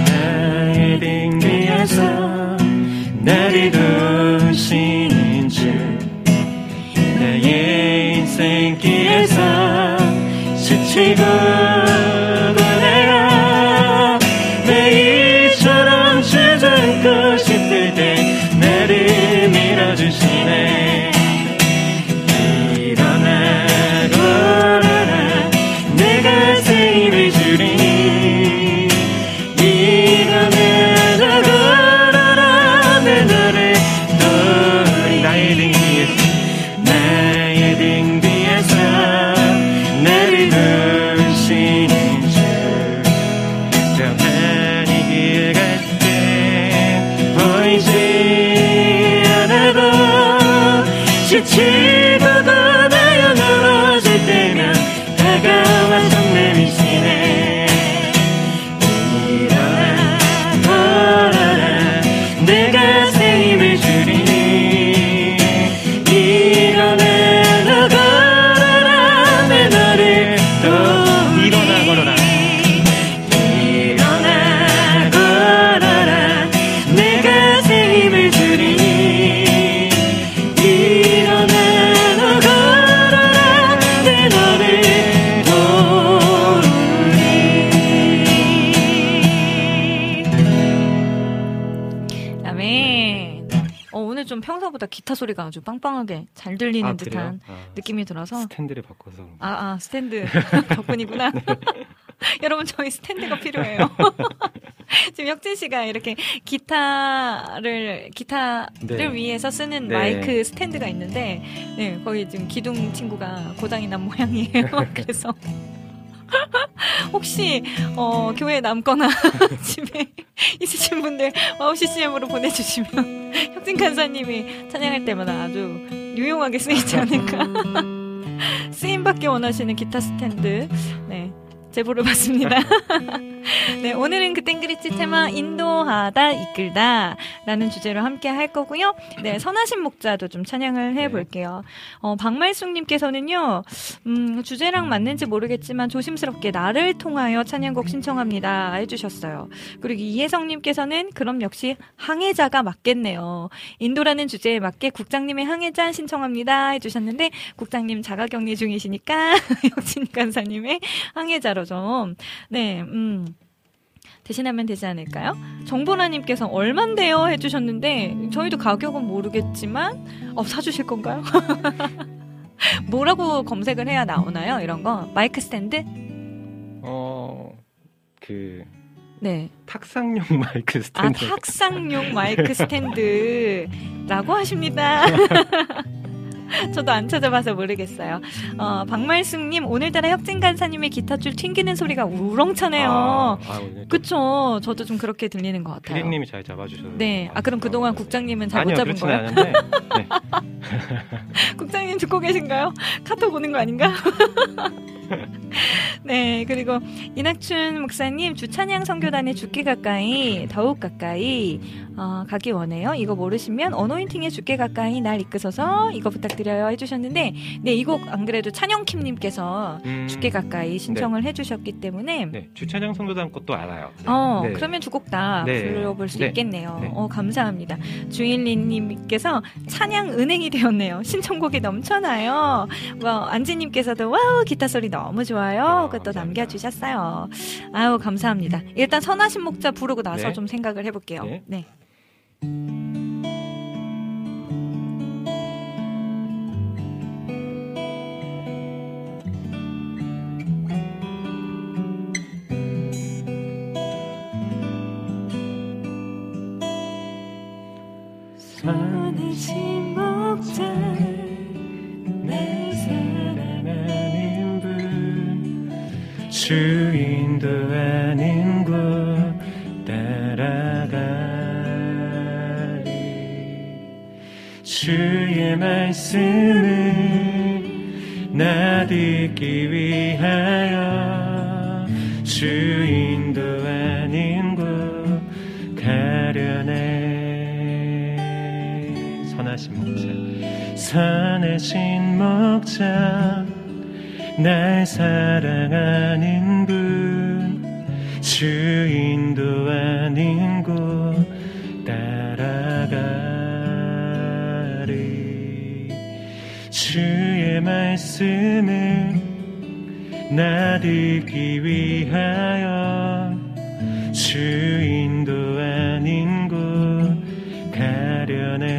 나의 등 위에서 나를 두시는 주 나의 인생길에서 지치고 기타 소리가 아주 빵빵하게 잘 들리는 아, 듯한? 아, 느낌이 들어서 스탠드를 바꿔서 그런가? 아, 아 스탠드 덕분이구나. 여러분 저희 스탠드가 필요해요. 지금 혁진 씨가 이렇게 기타를 기타를 네. 위해서 쓰는 네. 마이크 스탠드가 있는데 네, 거기 지금 기둥 친구가 고장이 난 모양이에요. 그래서 혹시 어, 교회에 남거나 집에 있으신 분들 와우 CCM으로 보내주시면 혁진 간사님이 찬양할 때마다 아주 유용하게 쓰이지 않을까. 쓰임받기 원하시는 기타 스탠드, 네, 제보를 받습니다. 네, 오늘은 그땐 그랬지 테마 인도하다 이끌다 라는 주제로 함께 할 거고요. 네, 선하신 목자도 좀 찬양을 해 볼게요. 어, 박말숙 님께서는요, 음, 주제랑 맞는지 모르겠지만 조심스럽게 나를 통하여 찬양곡 신청합니다 해 주셨어요. 그리고 이혜성 님께서는 그럼 역시 항해자가 맞겠네요. 인도라는 주제에 맞게 국장님의 항해자 신청합니다 해 주셨는데 국장님 자가 격리 중이시니까 혁진 간사님의 항해자로 좀 네, 음. 대신하면 되지 않을까요? 정보라님께서 얼만데요 해주셨는데 저희도 가격은 모르겠지만 어 사주실 건가요? 뭐라고 검색을 해야 나오나요? 이런 거 마이크 스탠드? 어, 그 네. 탁상용 마이크 아 스탠드. 탁상용 마이크 스탠드라고 하십니다. 저도 안 찾아봐서 모르겠어요. 어, 박말숙님 오늘따라 혁진 간사님의 기타줄 튕기는 소리가 우렁차네요. 아, 아, 그쵸. 저도 좀 그렇게 들리는 것 같아요. 피디님이 잘 잡아주셔서. 네. 아, 그럼 그동안 국장님은 잘 못 잡은 거예요? 않은데. 네. 국장님 듣고 계신가요? 카톡 오는 거 아닌가? 네, 그리고 이낙춘 목사님 주찬양 선교단의 죽기 가까이 더욱 가까이 어, 가기 원해요. 이거 모르시면 어노인팅의 죽기 가까이 날 이끄소서 이거 부탁드려요 해주셨는데 네, 이 곡 안 그래도 찬영킴님께서 음, 죽기 가까이 신청을 해주셨기 때문에 네, 주차장 성도단 것도 알아요. 네. 어, 네. 그러면 두 곡다 네. 불러볼 수 네. 있겠네요. 네. 어, 감사합니다. 주일리님께서 찬양 은행이 되었네요. 신청곡이 넘쳐나요. 뭐, 안지님께서도 와우, 기타 소리 너무 좋아요. 아, 그것도. 남겨주셨어요. 아유, 감사합니다. 일단 선하신 목자 부르고 나서 네. 좀 생각을 해볼게요. 네. 네. 주인도 아닌 곳 따라가리. 주의 말씀을 나 듣기 위하여 주인도 아닌 곳 가려네 선하신 목자 선하신 목자 날 사랑하는 분 주 인도 아닌 곳 따라가리. 주의 말씀을 나 듣기 위하여 주 인도 아닌 곳 가려네.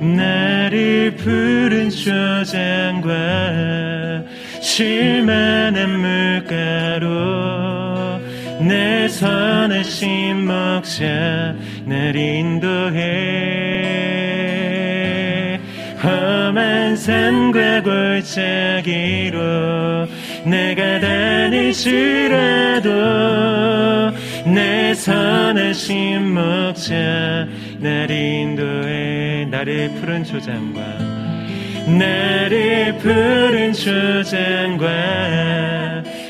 나를 푸른 초장과 실만한 물가로 내 선하신 목자 날 인도해. 험한 산과 골짜기로 내가 다닐지라도 내 선하신 목자 날 인도해. 나를 푸른 초장과 나를 푸른 초장과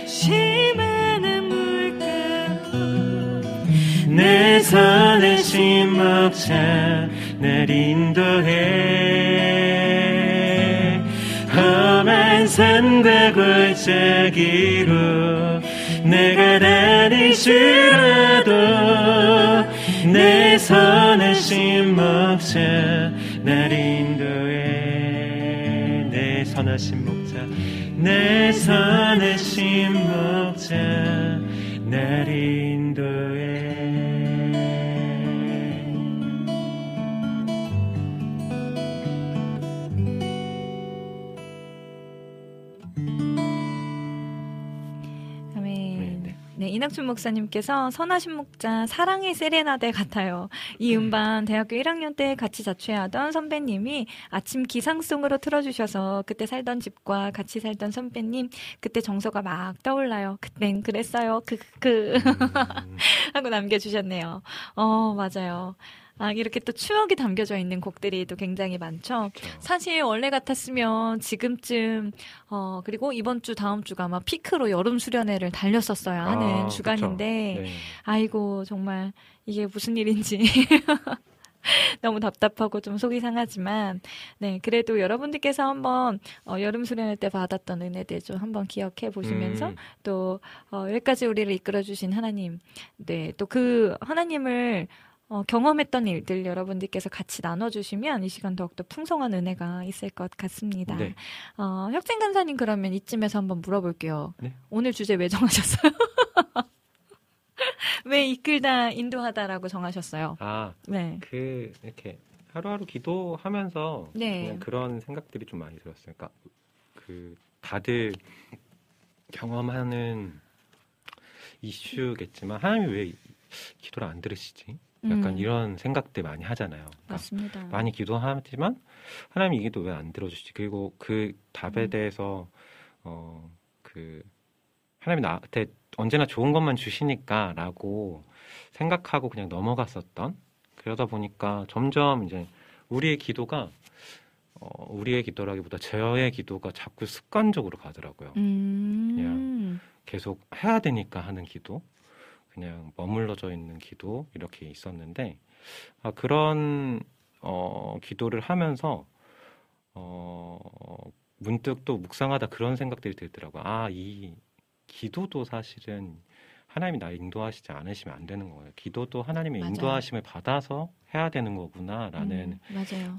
심한 물가로 내 선하신 목자 날 인도해. 험한 산과 골짜기로 내가 다닐지라도 내 선하신 목자 날 인도해 내 선하신 목자 내 선하신 목자 날 인도해 이낙춘 목사님께서 선하신 목자 사랑의 세레나데 같아요. 이 음반 대학교 1학년 때 같이 자취하던 선배님이 아침 기상송으로 틀어주셔서 그때 살던 집과 같이 살던 선배님 그때 정서가 막 떠올라요. 그땐 그랬어요. 그, 그, 그. 음, 하고 남겨주셨네요. 어, 맞아요. 아, 이렇게 또 추억이 담겨져 있는 곡들이 또 굉장히 많죠. 그렇죠. 사실 원래 같았으면 지금쯤 어 그리고 이번 주 다음 주가 아마 피크로 여름 수련회를 달렸었어야 하는 아, 주간인데 그쵸. 네. 아이고 정말 이게 무슨 일인지 너무 답답하고 좀 속이 상하지만 네 그래도 여러분들께서 한번 어, 여름 수련회 때 받았던 은혜들 좀 한번 기억해 보시면서 음, 또 어, 여기까지 우리를 이끌어 주신 하나님 네또 그 하나님을 어, 경험했던 일들 여러분들께서 같이 나눠주시면 이 시간 더욱더 풍성한 은혜가 있을 것 같습니다. 네. 어, 혁생 간사님 그러면 이쯤에서 한번 물어볼게요. 네. 오늘 주제 왜 정하셨어요? 왜 이끌다 인도하다라고 정하셨어요? 아, 네. 그 이렇게 하루하루 기도하면서 네. 그런 생각들이 좀 많이 들었어요. 그러니까 그 다들 경험하는 이슈겠지만 하나님이 왜 기도를 안 들으시지? 약간 음, 이런 생각들 많이 하잖아요. 그러니까 맞습니다. 많이 기도하지만 하나님이 이 기도 왜안 들어주지? 그리고 그 답에 음. 대해서 어 그 하나님이 나한테 언제나 좋은 것만 주시니까라고 생각하고 그냥 넘어갔었던 그러다 보니까 점점 이제 우리의 기도가 어 우리의 기도라기보다 저의 기도가 자꾸 습관적으로 가더라고요. 음, 계속 해야 되니까 하는 기도, 그냥 머물러져 있는 기도 이렇게 있었는데 아, 그런 어, 기도를 하면서 어, 문득 또 묵상하다 그런 생각들이 들더라고요. 아, 이 기도도 사실은 하나님이 나 인도하시지 않으시면 안 되는 거예요. 기도도 하나님의 맞아요. 인도하심을 받아서 해야 되는 거구나라는 음.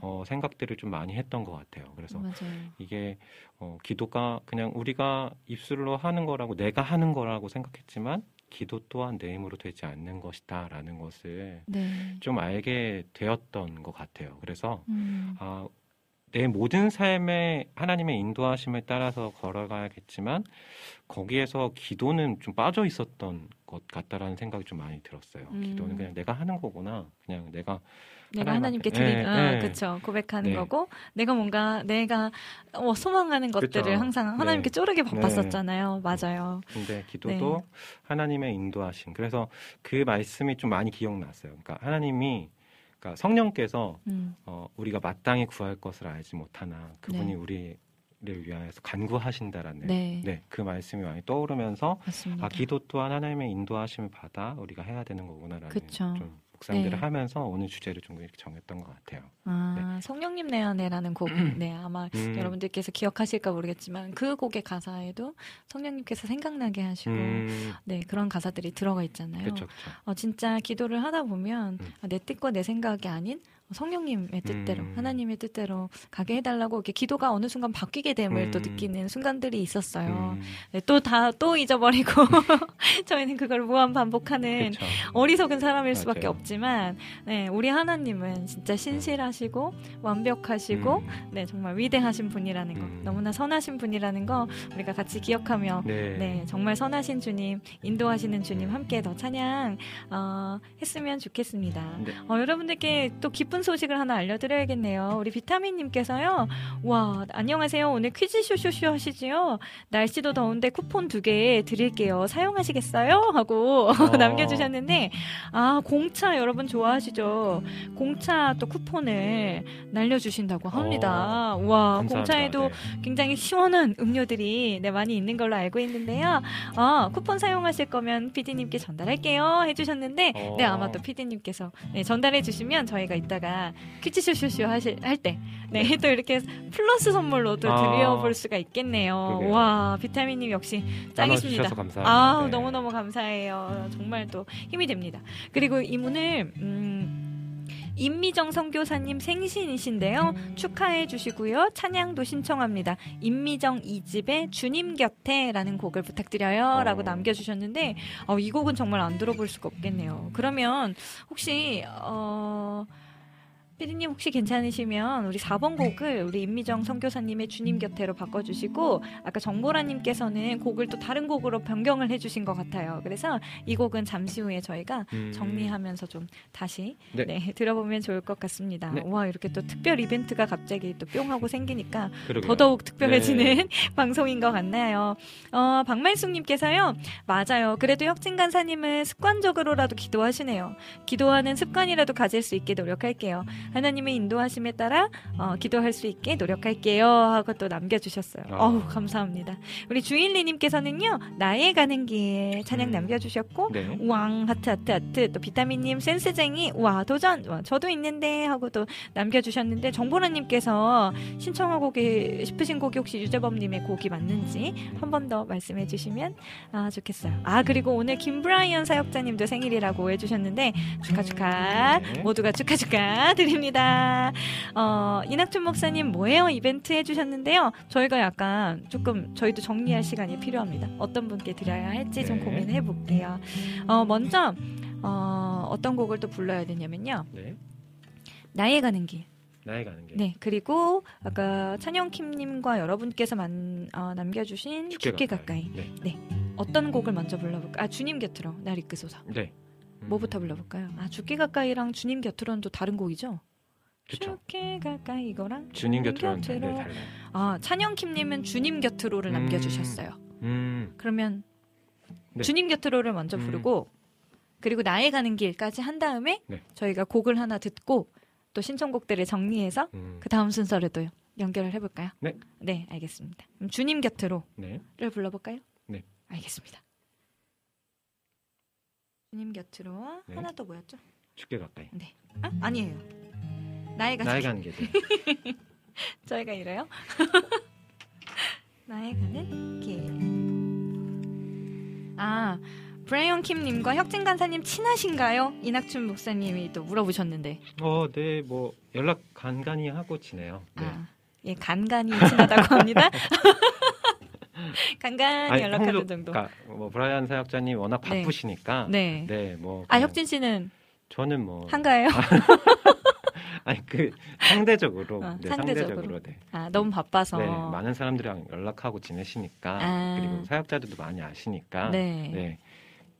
어, 생각들을 좀 많이 했던 것 같아요. 그래서 맞아요. 이게 어, 기도가 그냥 우리가 입술로 하는 거라고 내가 하는 거라고 생각했지만 기도 또한 내 힘으로 되지 않는 것이다라는 것을 네. 좀 알게 되었던 것 같아요. 그래서 음, 아, 내 모든 삶에 하나님의 인도하심을 따라서 걸어가야겠지만 거기에서 기도는 좀 빠져 있었던 것 같다라는 생각이 좀 많이 들었어요. 음. 기도는 그냥 내가 하는 거구나. 그냥 내가 내가 하나님한테- 하나님께 드린, 네, 아, 네. 그쵸. 고백하는 네. 거고, 내가 뭔가, 내가, 어, 소망하는 것들을 그쵸. 항상 하나님께 네. 쪼르게 바빴었잖아요. 맞아요. 근데 기도도 네. 하나님의 인도하심. 그래서 그 말씀이 좀 많이 기억났어요. 그러니까 하나님이 그러니까 성령께서 음, 어, 우리가 마땅히 구할 것을 알지 못하나 그분이 네. 우리 를 위하여서 간구하신다라는 네. 네, 그 말씀이 많이 떠오르면서 맞습니다. 아 기도 또한 하나님의 인도하심을 받아 우리가 해야 되는 거구나라는 그쵸. 좀 묵상들을 네. 하면서 오늘 주제를 좀 이렇게 정했던 것 같아요. 아, 성령님 내 안에라는 곡, 네, 아마 음. 여러분들께서 기억하실까 모르겠지만 그 곡의 가사에도 성령님께서 생각나게 하시고, 음, 네, 그런 가사들이 들어가 있잖아요. 그렇죠, 그렇죠. 어, 진짜 기도를 하다 보면 음. 아, 내 뜻과 내 생각이 아닌 성령님의 뜻대로 음. 하나님의 뜻대로 가게 해달라고 이렇게 기도가 어느 순간 바뀌게 됨을 또 음. 느끼는 순간들이 있었어요. 음, 네, 또다또 잊어버리고 저희는 그걸 무한 반복하는 그렇죠. 어리석은 사람일 수밖에 맞아요. 없지만 네, 우리 하나님은 진짜 신실하시고 완벽하시고 음, 네, 정말 위대하신 분이라는 거 음. 너무나 선하신 분이라는 거 우리가 같이 기억하며 네. 네, 정말 선하신 주님, 인도하시는 주님 함께 더 찬양 어, 했으면 좋겠습니다. 네. 어, 여러분들께 또 기쁜 소식을 하나 알려드려야겠네요. 우리 비타민님께서요. 와, 안녕하세요. 오늘 퀴즈 쇼쇼쇼 하시지요? 날씨도 더운데 쿠폰 두 개 드릴게요. 사용하시겠어요? 하고 어. 남겨주셨는데, 아, 공차 여러분 좋아하시죠? 공차 또 쿠폰을 날려주신다고 합니다. 와, 어, 감사합니다. 공차에도 네. 굉장히 시원한 음료들이 네, 많이 있는 걸로 알고 있는데요. 아, 쿠폰 사용하실 거면 PD님께 전달할게요. 해주셨는데, 어. 네, 아마 또 PD님께서 네, 전달해 주시면 저희가 이따가 퀴즈쇼쇼쇼 하실, 할 때, 네, 또 이렇게 플러스 선물로 또 아. 드려볼 수가 있겠네요. 그러게요. 와, 비타민님 역시 짱이십니다. 아, 네. 너무너무 감사해요. 정말 또 힘이 됩니다. 그리고 이분을, 음, 임미정 선교사님 생신이신데요. 축하해 주시고요. 찬양도 신청합니다. 임미정 이집의 주님 곁에라는 곡을 부탁드려요. 라고 어. 남겨주셨는데, 어, 이 곡은 정말 안 들어볼 수가 없겠네요. 그러면 혹시, 어, 피디님 혹시 괜찮으시면 우리 4번 곡을 우리 임미정 선교사님의 주님 곁에로 바꿔주시고 아까 정보라님께서는 곡을 또 다른 곡으로 변경을 해주신 것 같아요. 그래서 이 곡은 잠시 후에 저희가 음. 정리하면서 좀 다시 네. 네, 들어보면 좋을 것 같습니다. 네. 와 이렇게 또 특별 이벤트가 갑자기 또 뿅 하고 생기니까 그러게요. 더더욱 특별해지는 네. 방송인 것 같나요? 어, 박말숙님께서요, 맞아요. 그래도 혁진 간사님은 습관적으로라도 기도하시네요. 기도하는 습관이라도 가질 수 있게 노력할게요. 하나님의 인도하심에 따라 어, 기도할 수 있게 노력할게요. 하고 또 남겨주셨어요. 아. 어우, 감사합니다. 우리 주일리님께서는요, 나의 가는 길 찬양 음. 남겨주셨고, 네. 우왕 하트 하트 하트 또 비타민님 센스쟁이 와 도전 와, 저도 있는데 하고 또 남겨주셨는데 정보라님께서 신청하고 계- 싶으신 곡이 혹시 유재범님의 곡이 맞는지 한 번 더 말씀해 주시면 아 좋겠어요 아 그리고 오늘 김브라이언 사역자님도 생일이라고 해주셨는데 축하 축하 네. 모두가 축하 축하 드립니다 어 이낙준 목사님 뭐예요 이벤트 해주셨는데요 저희가 약간 조금 저희도 정리할 시간이 필요합니다 어떤 분께 드려야 할지 좀 네. 고민해 볼게요 어, 먼저 어, 어떤 곡을 또 불러야 되냐면요. 네. 나의 가는 길. 나의 가는 길. 네. 그리고 아까 찬영킴님과 여러분께서 만, 어, 남겨주신 죽게 가까이. 네. 어떤 곡을 먼저 불러볼까? 아 주님 곁으로 날 이끄소서. 네. 음. 뭐부터 불러볼까요? 아 죽게 가까이랑 주님 곁으로는 또 다른 곡이죠? 그쵸. 죽게 가까이 이거랑 주님 곁으로. 네, 달라요. 아 찬영킴님은 주님 곁으로를 음. 남겨주셨어요. 음. 그러면 네. 주님 곁으로를 먼저 음. 부르고 그리고 나의 가는 길까지 한 다음에 네. 저희가 곡을 하나 듣고 또 신청곡들을 정리해서 음. 그 다음 순서를 또 연결을 해볼까요? 네. 네, 알겠습니다. 그럼 주님 곁으로를 네. 불러볼까요? 네. 알겠습니다. 주님 곁으로 네. 하나 또 뭐였죠? 죽게 가까이. 아 아니에요. 나의 가는 나의 길. 네. 저희가 이래요. 나의 가는 길. 아, 브라이언 킴님과 혁진 간사님 친하신가요? 이낙춘 목사님이 또 물어보셨는데. 어, 네, 뭐 연락 간간히 하고 지내요. 네. 아, 예, 간간히 친하다고 합니다. 간간히 연락하는 홍조- 정도. 그러니까 뭐 브라이언 사역자님 워낙 네. 바쁘시니까. 네. 네, 뭐. 아, 혁진 씨는 저는 뭐. 한가해요? 아니 그 상대적으로. 어, 네, 상대적으로. 네. 아, 너무 바빠서. 네, 많은 사람들이랑 연락하고 지내시니까 아. 그리고 사역자들도 많이 아시니까 네. 네.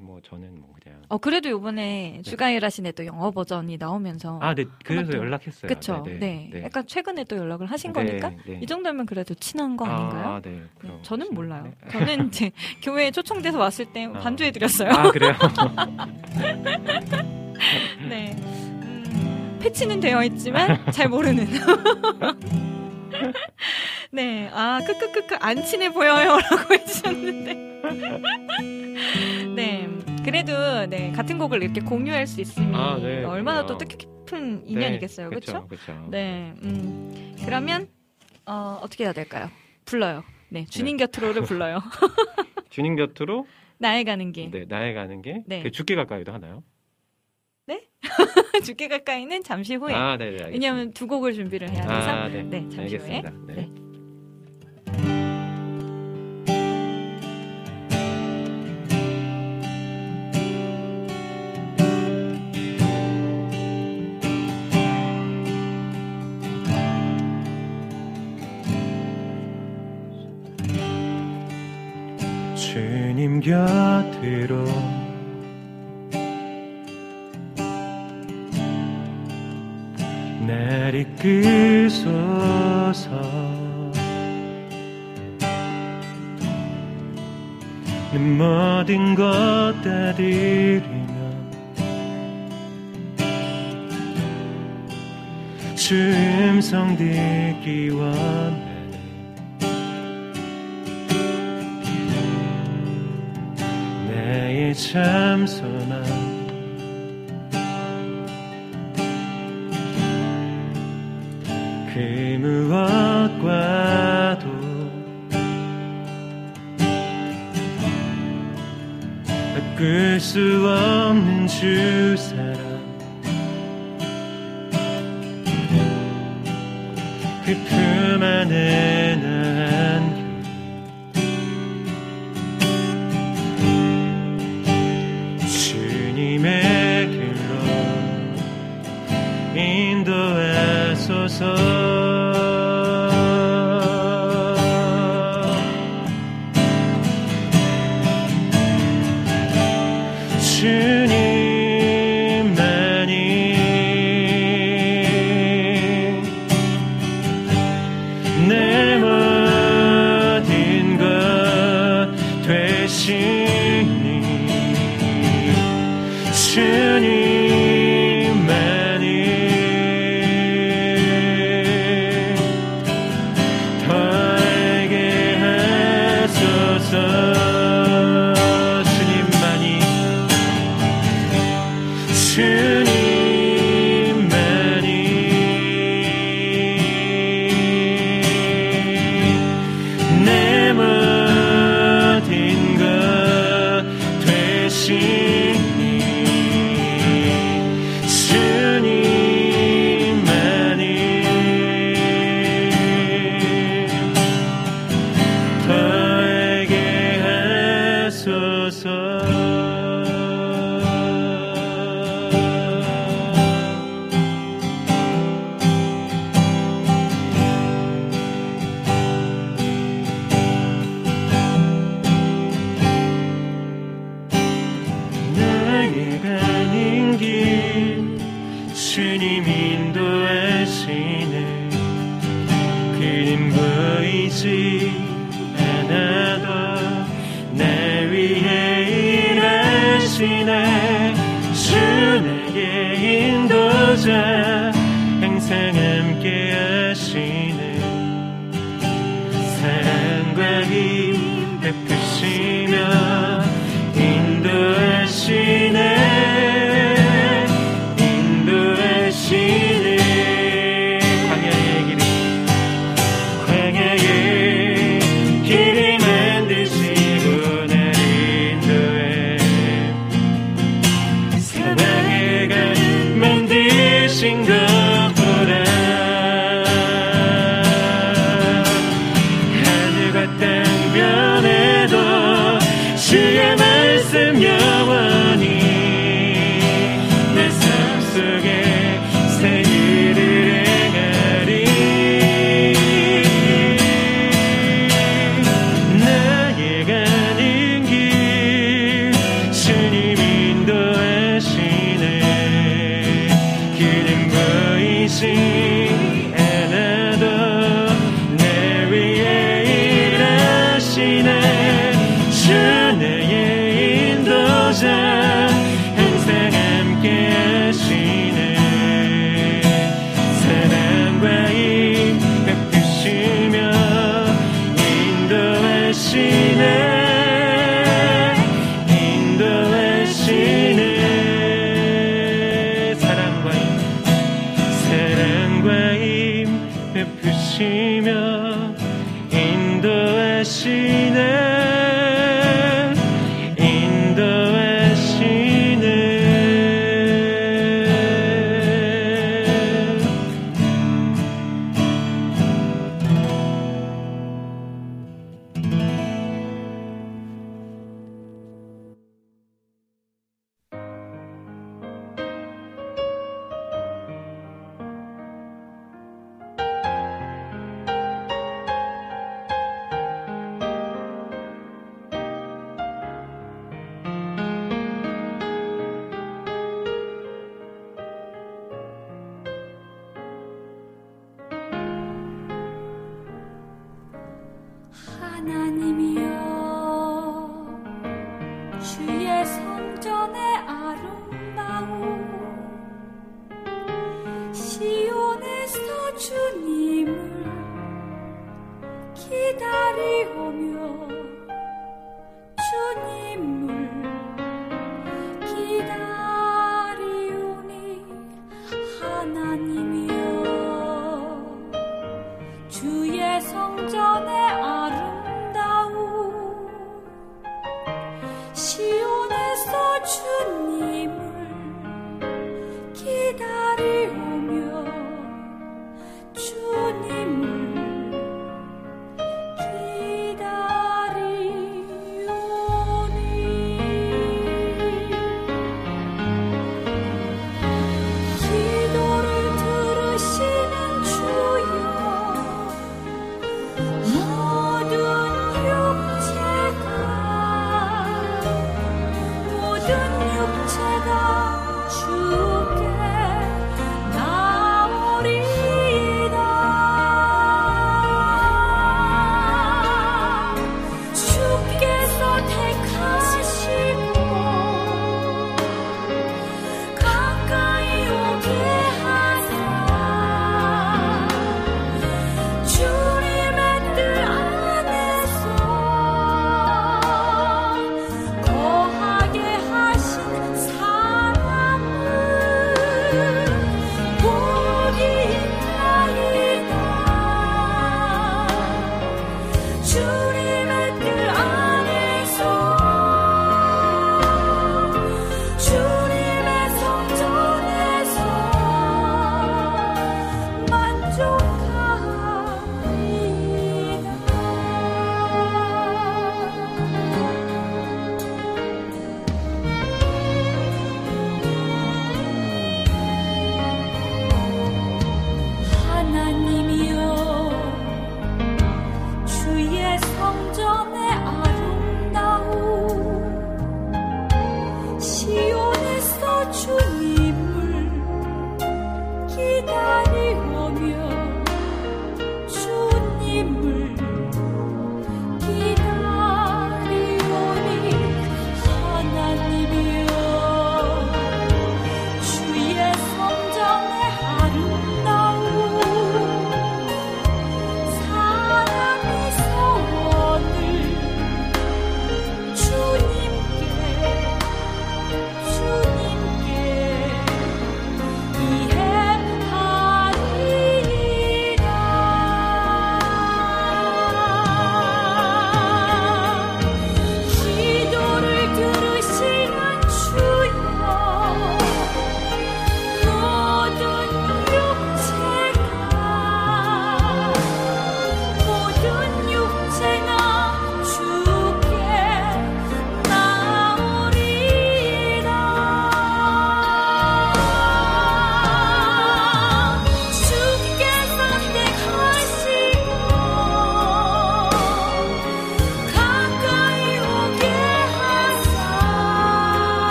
뭐 저는 뭐 그냥 어, 그래도 요번에 주가일 하신에 또 영어 버전이 나오면서. 아, 네. 그래서 또- 연락했어요. 그쵸? 네, 네. 네. 약간 최근에 또 연락을 하신 네, 거니까 네. 이 정도면 그래도 친한 거 아닌가요? 아, 네. 저는 몰라요. 네. 저는 이제 교회에 초청돼서 왔을 때 아. 반주해 드렸어요. 아, 그래요? 네. 음, 패치는 되어 있지만 잘 모르는. 네. 아, 크크크크 안 친해 보여요 라고 해주셨는데. 네. 그래도 네 같은 곡을 이렇게 공유할 수 있으니 아, 네, 얼마나 또 그래요. 뜻깊은 인연이겠어요, 그렇죠? 그렇죠. 네. 음. 그러면 어, 어떻게 해야 될까요? 불러요. 네, 주님 곁으로를 불러요. 주님 곁으로 나의 가는 길. 네, 나의 가는 게 네. 그 죽게 가까이도 하나요? 죽게 가까이는 잠시 후에. 아, 네, 네. 왜냐하면 두 곡을 준비를 해야 돼서. 아, 네. 네, 잠시 후에. 알겠습니다. 네. 네. 주님 곁 것다 드리며 주 음성 듣기 원하네. 나의 참소만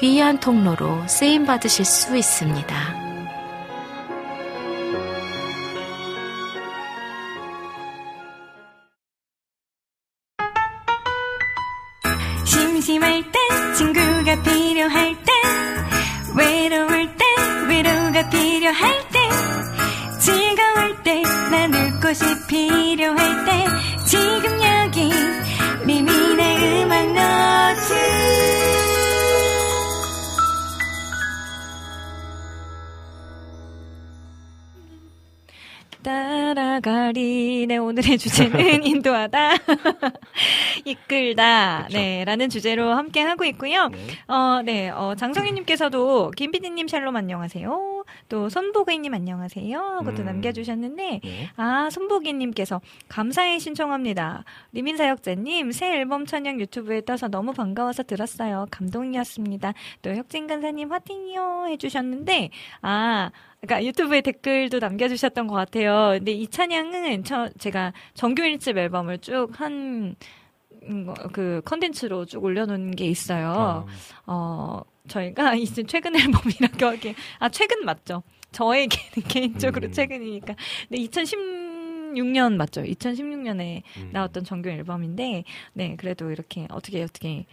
귀한 통로로 쓰임 받으실 수 있습니다. 심심할 때 친구가 필요할 때 외로울 때 위로가 필요할 때 즐거울 때 나눌 곳이 필요할 때 지금 여 따라가리. 네, 오늘의 주제는 인도하다, 이끌다, 네, 라는 주제로 함께 하고 있고요. 네. 어, 네, 어, 장성희님께서도 김PD님 샬롬 안녕하세요. 또 손보기님 안녕하세요. 하고도 음. 남겨주셨는데, 네. 아, 손보기님께서 감사히 신청합니다. 리민 사역자님, 새 앨범 찬양 유튜브에 떠서 너무 반가워서 들었어요. 감동이었습니다. 또 혁진 간사님 화팅이요 해주셨는데, 아, 그러니까 유튜브에 댓글도 남겨주셨던 것 같아요. 근데 이 찬양은 저, 제가 정규 1집 앨범을 쭉 한, 음, 거- 그 컨텐츠로 쭉 올려놓은 게 있어요. 아, 어, 저희가 이제 최근 앨범이라고 하기에, 아, 최근 맞죠? 저에게는 개인적으로 음. 최근이니까. 근데 2016년 맞죠? 2016년에 음. 나왔던 정규 앨범인데, 네, 그래도 이렇게 어떻게 어떻게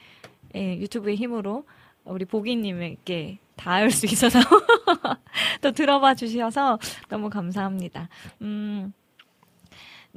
예, 유튜브의 힘으로 우리 보기님에게 닿을 수 있어서 또 들어봐 주셔서 너무 감사합니다. 음.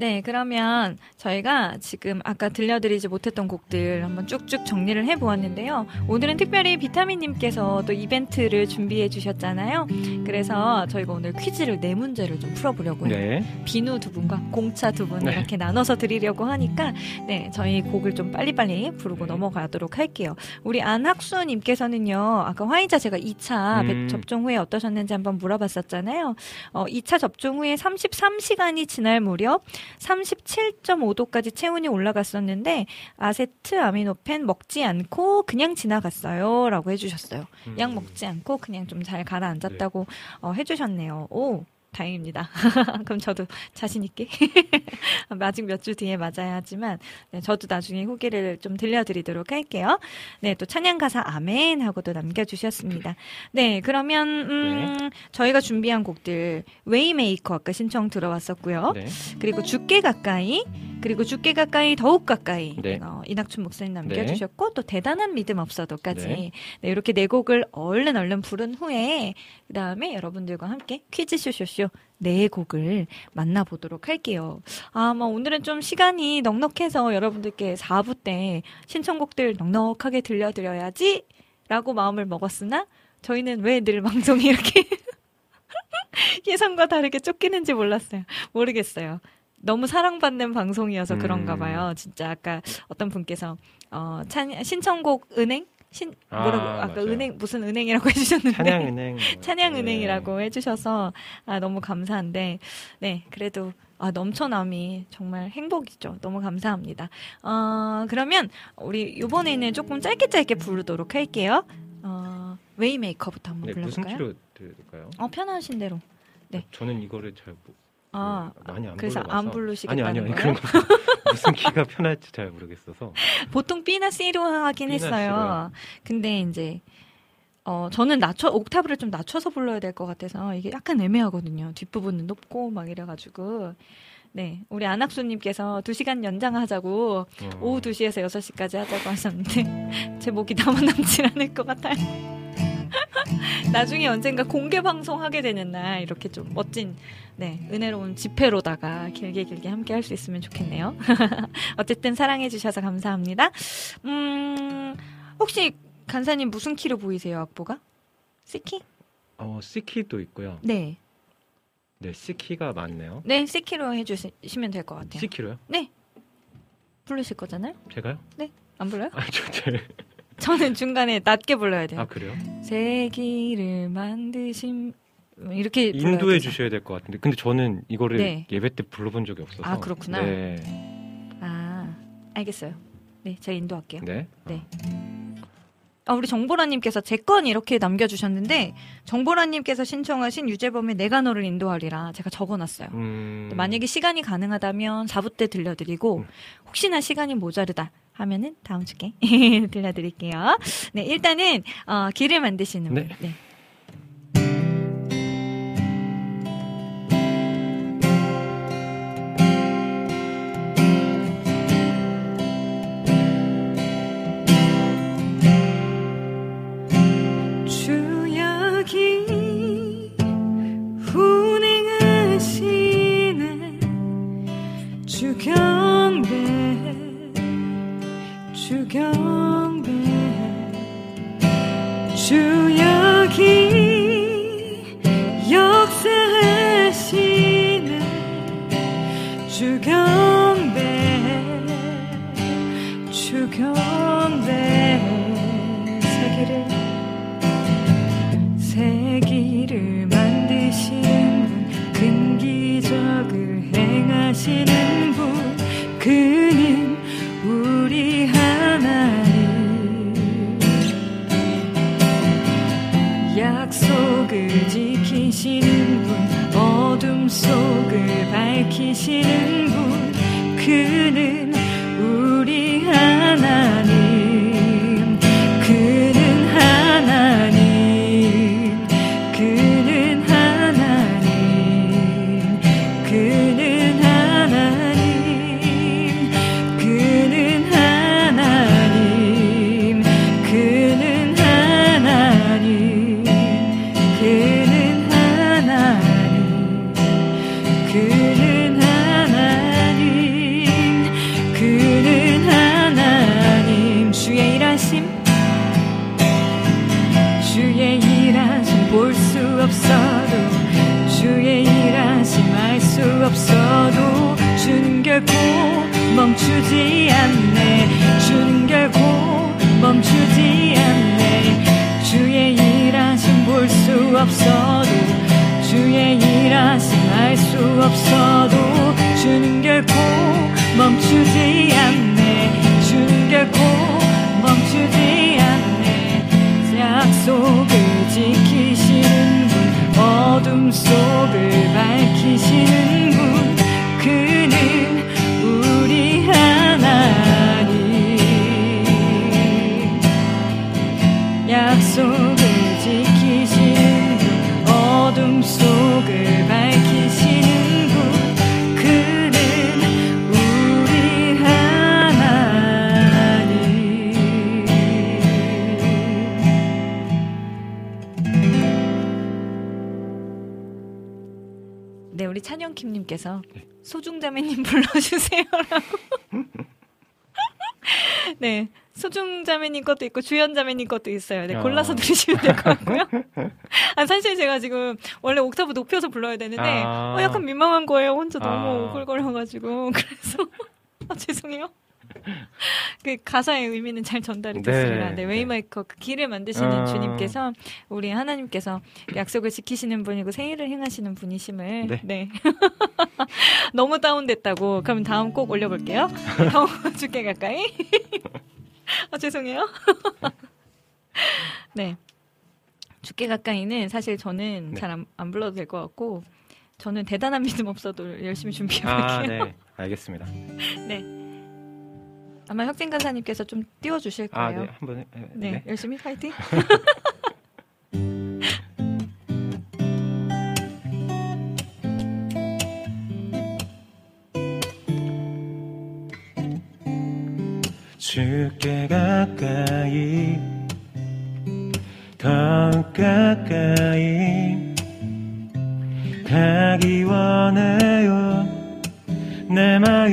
네, 그러면 저희가 지금 아까 들려드리지 못했던 곡들 한번 쭉쭉 정리를 해 보았는데요. 오늘은 특별히 비타민님께서 또 이벤트를 준비해 주셨잖아요. 그래서 저희가 오늘 퀴즈를 네 문제를 좀 풀어보려고 해요. 네. 비누 두 분과 공차 두 분 네. 이렇게 나눠서 드리려고 하니까 네 저희 곡을 좀 빨리빨리 부르고 넘어가도록 할게요. 우리 안학수님께서는요 아까 화이자 제가 2차 음. 접종 후에 어떠셨는지 한번 물어봤었잖아요. 어, 2차 접종 후에 33시간이 지날 무렵 37.5도까지 체온이 올라갔었는데 아세트 아미노펜 먹지 않고 그냥 지나갔어요라고 해주셨어요. 음. 약 먹지 않고 그냥 좀 잘 가라앉았다고 어, 해주셨네요. 오 다행입니다. 그럼 저도 자신 있게 아직 몇 주 뒤에 맞아야 하지만 네, 저도 나중에 후기를 좀 들려드리도록 할게요. 네, 또 찬양 가사 아멘 하고도 남겨주셨습니다. 네, 그러면 음, 저희가 준비한 곡들 Way Maker 아까 신청 들어왔었고요. 네. 그리고 주께 가까이 그리고 주께 가까이 더욱 가까이 네. 어, 이낙춘 목사님 남겨주셨고 또 대단한 믿음 없어도까지 네. 이렇게 네 곡을 얼른 얼른 부른 후에 그 다음에 여러분들과 함께 퀴즈 쇼쇼쇼 네 곡을 만나보도록 할게요. 아마 오늘은 좀 시간이 넉넉해서 여러분들께 4부 때 신청곡들 넉넉하게 들려드려야지 라고 마음을 먹었으나 저희는 왜 늘 방송이 이렇게 예상과 다르게 쫓기는지 몰랐어요. 모르겠어요. 너무 사랑받는 방송이어서 그런가 음. 봐요. 진짜 아까 어떤 분께서 어 찬, 신청곡 은행 신 뭐라고 아, 아, 까 맞아요. 은행 무슨 은행이라고 해주셨는데 찬양은행. 찬양은행이라고 해주셔서 아, 너무 감사한데 네 그래도 아, 넘쳐남이 정말 행복이죠. 너무 감사합니다. 어, 그러면 우리 이번에는 조금 짧게 짧게 부르도록 할게요. 어, Way Maker부터 한번 네, 불러볼까요? 무슨 키로 들을까요? 어 편하신 대로. 네. 저는 이거를 잘 모- 아 많이 안 그래서 불러봐서. 안 부르시겠다는 아니 아니 아니 거예요? 그런 거 무슨 키가 편할지 잘 모르겠어서. 보통 B나 C로 하긴 B나 했어요. C로요. 근데 이제 어 저는 낮춰 옥타브를 좀 낮춰서 불러야 될 것 같아서 이게 약간 애매하거든요. 뒷부분은 높고 막 이래가지고 네 우리 안학수님께서 2 시간 연장하자고 어. 오후 2 시에서 6 시까지 하자고 하셨는데 제 목이 남아 남질 않을 것 같아요. 나중에 언젠가 공개 방송하게 되는 날 이렇게 좀 멋진 네 은혜로운 집회로다가 길게 길게 함께 할 수 있으면 좋겠네요. 어쨌든 사랑해 주셔서 감사합니다. 음 혹시 간사님 무슨 키로 보이세요 악보가? C키? 어 C키도 있고요. 네. 네 C키가 많네요. 네 C키로 해 주시면 될 것 같아요. C키로요? 부르실 거잖아요? 제가요? 안 불러요? 아 저 제. 저는 중간에 낮게 불러야 돼요. 아 그래요? 새 길을 만드신 이렇게 인도해. 주셔야 될 것 같은데 근데 저는 이거를 네. 예배 때 불러본 적이 없어서. 아, 그렇구나. 네. 아 알겠어요. 네 제가 인도할게요. 네. 네. 아, 우리 정보라님께서 제 건 이렇게 남겨주셨는데 정보라님께서 신청하신 유재범의 내가 너를 인도하리라 제가 적어놨어요. 음. 만약에 시간이 가능하다면 4부 때 들려드리고 음. 혹시나 시간이 모자르다 하면은 다음 주께 들려드릴게요. 네 일단은 어, 길을 만드시는 분. 네. 네. 자매님 것도 있고 주연 자매님 것도 있어요. 네, 골라서 아. 들으시면 될 것 같고요. 아, 사실 제가 지금 원래 옥타브 높여서 불러야 되는데 아. 어, 약간 민망한 거예요. 혼자 너무 아. 오글거려가지고 그래서 아, 죄송해요. 그 가사의 의미는 잘 전달이 네, 됐습니다. 네, 네. Way Maker 그 길을 만드시는 아. 주님께서 우리 하나님께서 약속을 지키시는 분이고 새 일을 행하시는 분이심을 네. 네. 너무 다운됐다고. 그럼 다음 꼭 올려볼게요. 다음 줄게 가까이. 아 죄송해요. 네. 죽게 가까이는 사실 저는 네. 잘안 안 불러도 될 것 같고 저는 대단한 믿음 없어도 열심히 아, 준비해볼게요. 네. 알겠습니다. 아마 혁진 간사님께서 좀 띄워 주실 아, 거예요. 네. 한번 해- 네, 네. 열심히 파이팅. 죽게 가까이. 더욱 가까이. 가기 원해요 내 마음.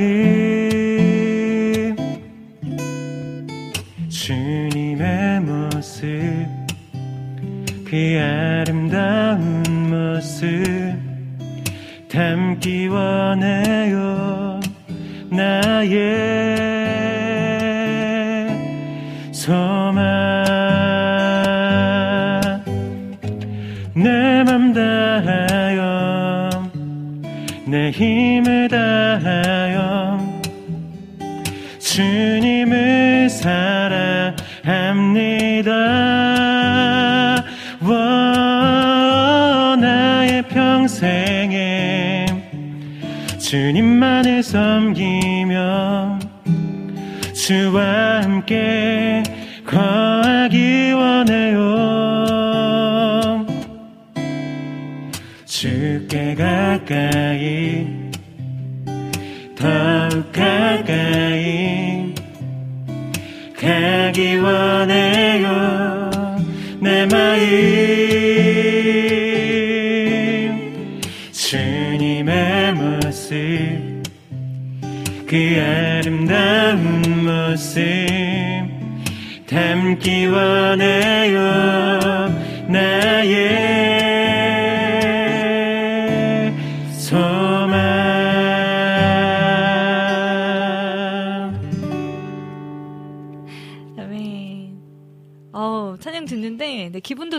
주님의 모습 그 아름다운 모습. 담기 원해요 나의 힘을 다하여 주님을 사랑합니다. 와 나의 평생에 주님만을 섬기며 주와 함께 거하기 원해요. 주께 가까이 원해요 내 마음. 주님의 모습 그 아름다운 모습 담기 원해요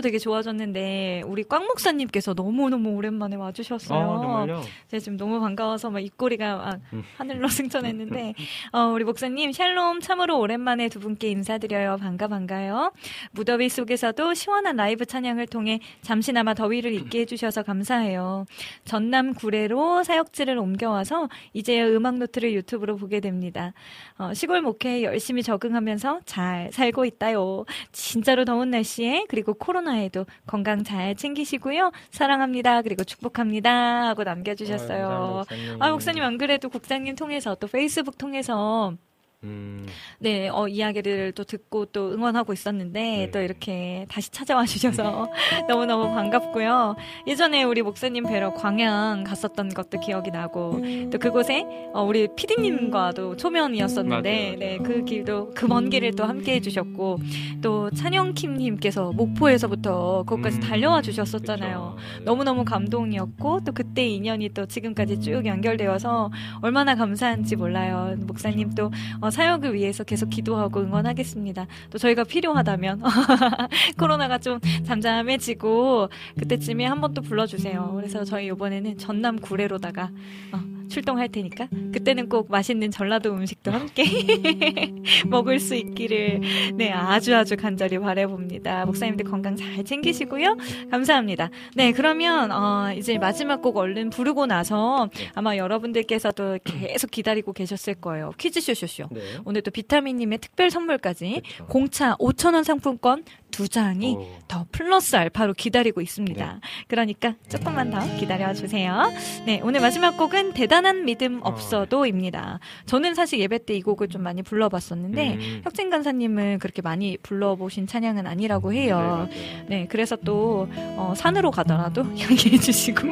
네, 기분도 되게 좋아졌는데 우리 꽉 목사님께서 너무 너무 오랜만에 와주셨어요. 아 정말요? 제가 지금 너무 반가워서 막 입꼬리가 막 음. 하늘로 승천했는데 어, 우리 목사님 샬롬 참으로 오랜만에 두 분께 인사드려요. 반가 반가요. 무더위 속에서도 시원한 라이브 찬양을 통해 잠시나마 더위를 잊게 해주셔서 감사해요. 전남 구례로 사역지를 옮겨와서 이제야 음악 노트를 유튜브로 보게 됩니다. 어, 시골 목회에 열심히 적응하면서 잘 살고 있다요. 진짜로 더운 날씨에 그리고 코로나 에도 건강 잘 챙기시고요. 사랑합니다. 그리고 축복합니다. 하고 남겨주셨어요. 아, 목사님 안 그래도 국장님 통해서 또 페이스북 통해서 음, 네, 어, 이야기를 또 듣고 또 응원하고 있었는데 네. 또 이렇게 다시 찾아와 주셔서 너무너무 반갑고요. 예전에 우리 목사님 뵈러 광양 갔었던 것도 기억이 나고 또 그곳에 어, 우리 피디님과도 초면이었었는데 맞아요, 맞아요. 네, 그 길도 그 먼 길을 또 함께 해주셨고 또 찬영킴님께서 목포에서부터 거기까지 음, 달려와 주셨었잖아요. 그쵸. 네. 너무너무 감동이었고 또 그때 인연이 또 지금까지 쭉 연결되어서 얼마나 감사한지 몰라요. 목사님 또 어, 사역을 위해서 계속 기도하고 응원하겠습니다. 또 저희가 필요하다면 코로나가 좀 잠잠해지고 그때쯤에 한번 또 불러주세요. 그래서 저희 이번에는 전남 구례로다가 어, 출동할 테니까 그때는 꼭 맛있는 전라도 음식도 함께 먹을 수 있기를 네 아주 아주 간절히 바래봅니다. 목사님들 건강 잘 챙기시고요. 감사합니다. 네 그러면 어, 이제 마지막 곡 얼른 부르고 나서 아마 여러분들께서도 계속 기다리고 계셨을 거예요. 퀴즈 쇼쇼쇼. 네. 오늘 또 비타민님의 특별 선물까지 그쵸. 공차 5천 원 상품권 두 장이 오. 더 플러스 알파로 기다리고 있습니다. 네. 그러니까 조금만 더 기다려 주세요. 네, 오늘 마지막 곡은 대단 한 믿음 어. 없어도입니다. 저는 사실 예배 때 이 곡을 좀 많이 불러봤었는데 음. 혁진 간사님은 그렇게 많이 불러보신 찬양은 아니라고 네, 해요. 맞아요. 네, 그래서 또 어, 산으로 가더라도 이야기해 주시고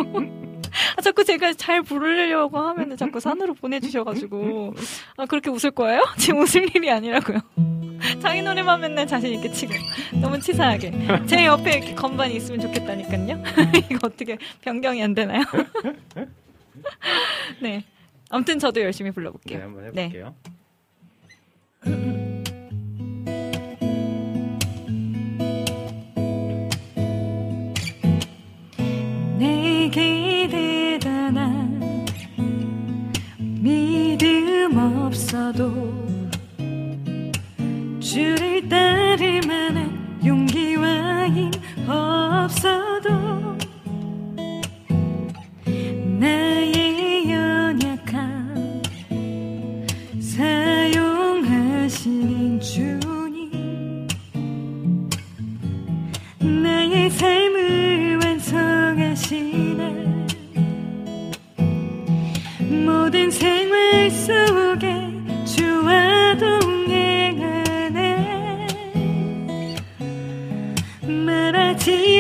아, 자꾸 제가 잘 부르려고 하면은 자꾸 산으로 보내주셔가지고 아, 그렇게 웃을 거예요? 지금 웃을 일이 아니라고요. 자기 노래만 맨날 자신 있게 치고 너무 치사하게 제 옆에 이렇게 건반이 있으면 좋겠다니까요. 이거 어떻게 변경이 안 되나요? 네. 아무튼 저도 열심히 네, 불러볼게요. 한번 네. 해볼게요. 내게 대단한 믿음 없어도 주를 따를 만한 용기와 힘 없어도 나의 연약함 사용하시는 주님. 나의 삶을 완성하시네. 모든 생활 속에 주와 동행하네. 말하지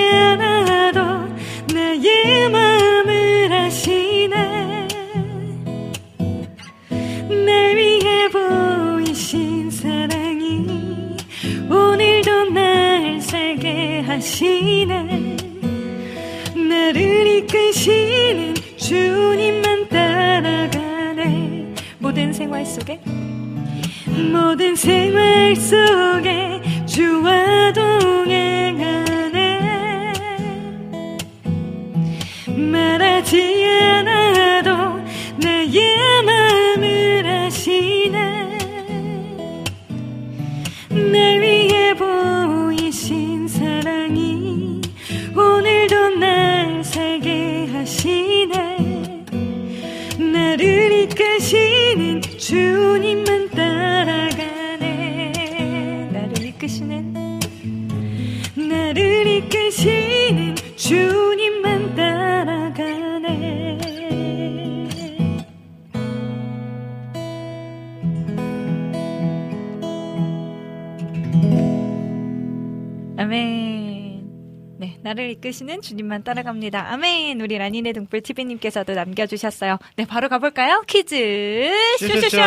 살게 하시네. 나를 이끄시는 주님만 따라가네. 모든 생활 속에 모든 생활 속에 주와 동행하네. 말하지 않아 오늘도 날 살게 하시네. 나를 이끄시는 주님만 따라가네. 나를 이끄시는 나를 이끄시는 주님만 따라가네. 아멘. 네, 나를 이끄시는 주님만 따라갑니다. 아멘. 우리 라니네 등불 TV님께서도 남겨주셨어요. 네, 바로 가볼까요? 퀴즈 쇼쇼쇼. 쇼쇼쇼.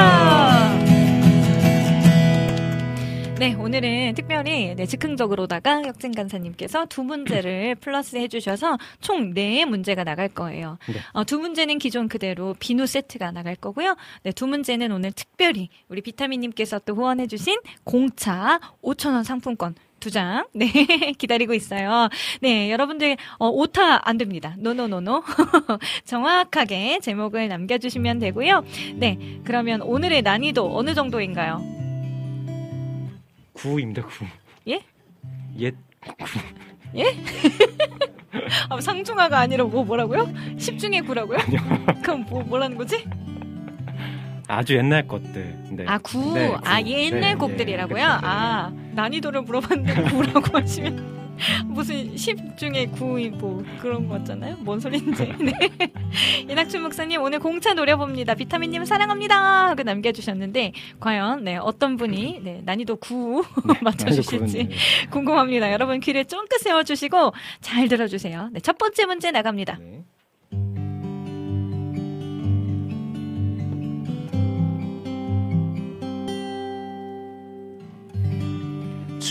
네, 오늘은 특별히 네, 즉흥적으로다가 혁진 간사님께서 두 문제를 플러스 해 주셔서 총 네 문제가 나갈 거예요. 네. 어, 두 문제는 기존 그대로 비누 세트가 나갈 거고요. 네, 두 문제는 오늘 특별히 우리 비타민님께서 또 후원해 주신 공차 5,000원 상품권 두 장, 네, 기다리고 있어요. 네, 여러분들, 어, 오타 안 됩니다. no no no no. 정확하게 제목을 남겨주시면 되고요. 네, 그러면 오늘의 난이도 어느 정도인가요? 구입니다, 구. 예? 옛 아, 상중하가 아니라 뭐, 뭐라고요? 10 중에 9라고요? 그럼 뭐, 뭐라는 거지? 아주 옛날 것들. 네. 아, 9. 네, 구. 아, 옛날 네, 곡들이라고요? 네, 그렇죠. 아, 난이도를 물어봤는데 9라고 하시면. 무슨 10 중에 9이 뭐 그런 거 같잖아요? 뭔 소린지. 네. 이낙춘 목사님 오늘 공차 노려봅니다. 비타민 님 사랑합니다. 하고 남겨 주셨는데, 과연, 네, 어떤 분이, 네, 난이도 9 맞춰 주실지 난이도 구는, 네. 궁금합니다. 여러분 귀를 쫑긋 세워 주시고 잘 들어 주세요. 네, 첫 번째 문제 나갑니다.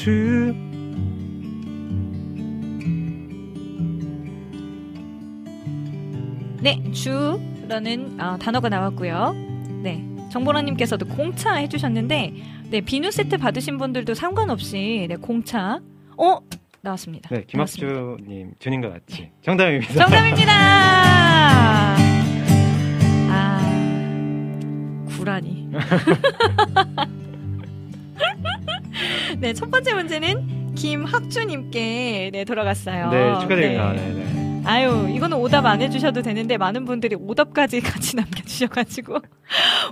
네. 주 네, 주라는 어, 단어가 나왔고요. 네, 정보라님께서도 공차 해주셨는데, 네, 비누 세트 받으신 분들도 상관없이, 네, 공차, 어? 나왔습니다. 네. 김학주님 주님과 같이 정답입니다. 정답입니다! 아, 구라니. 네, 첫 번째 문제는 김학주님께 네, 돌아갔어요. 네, 축하드립니다. 네. 네, 네. 아유, 이거는 오답 안 해주셔도 되는데 많은 분들이 오답까지 같이 남겨주셔가지고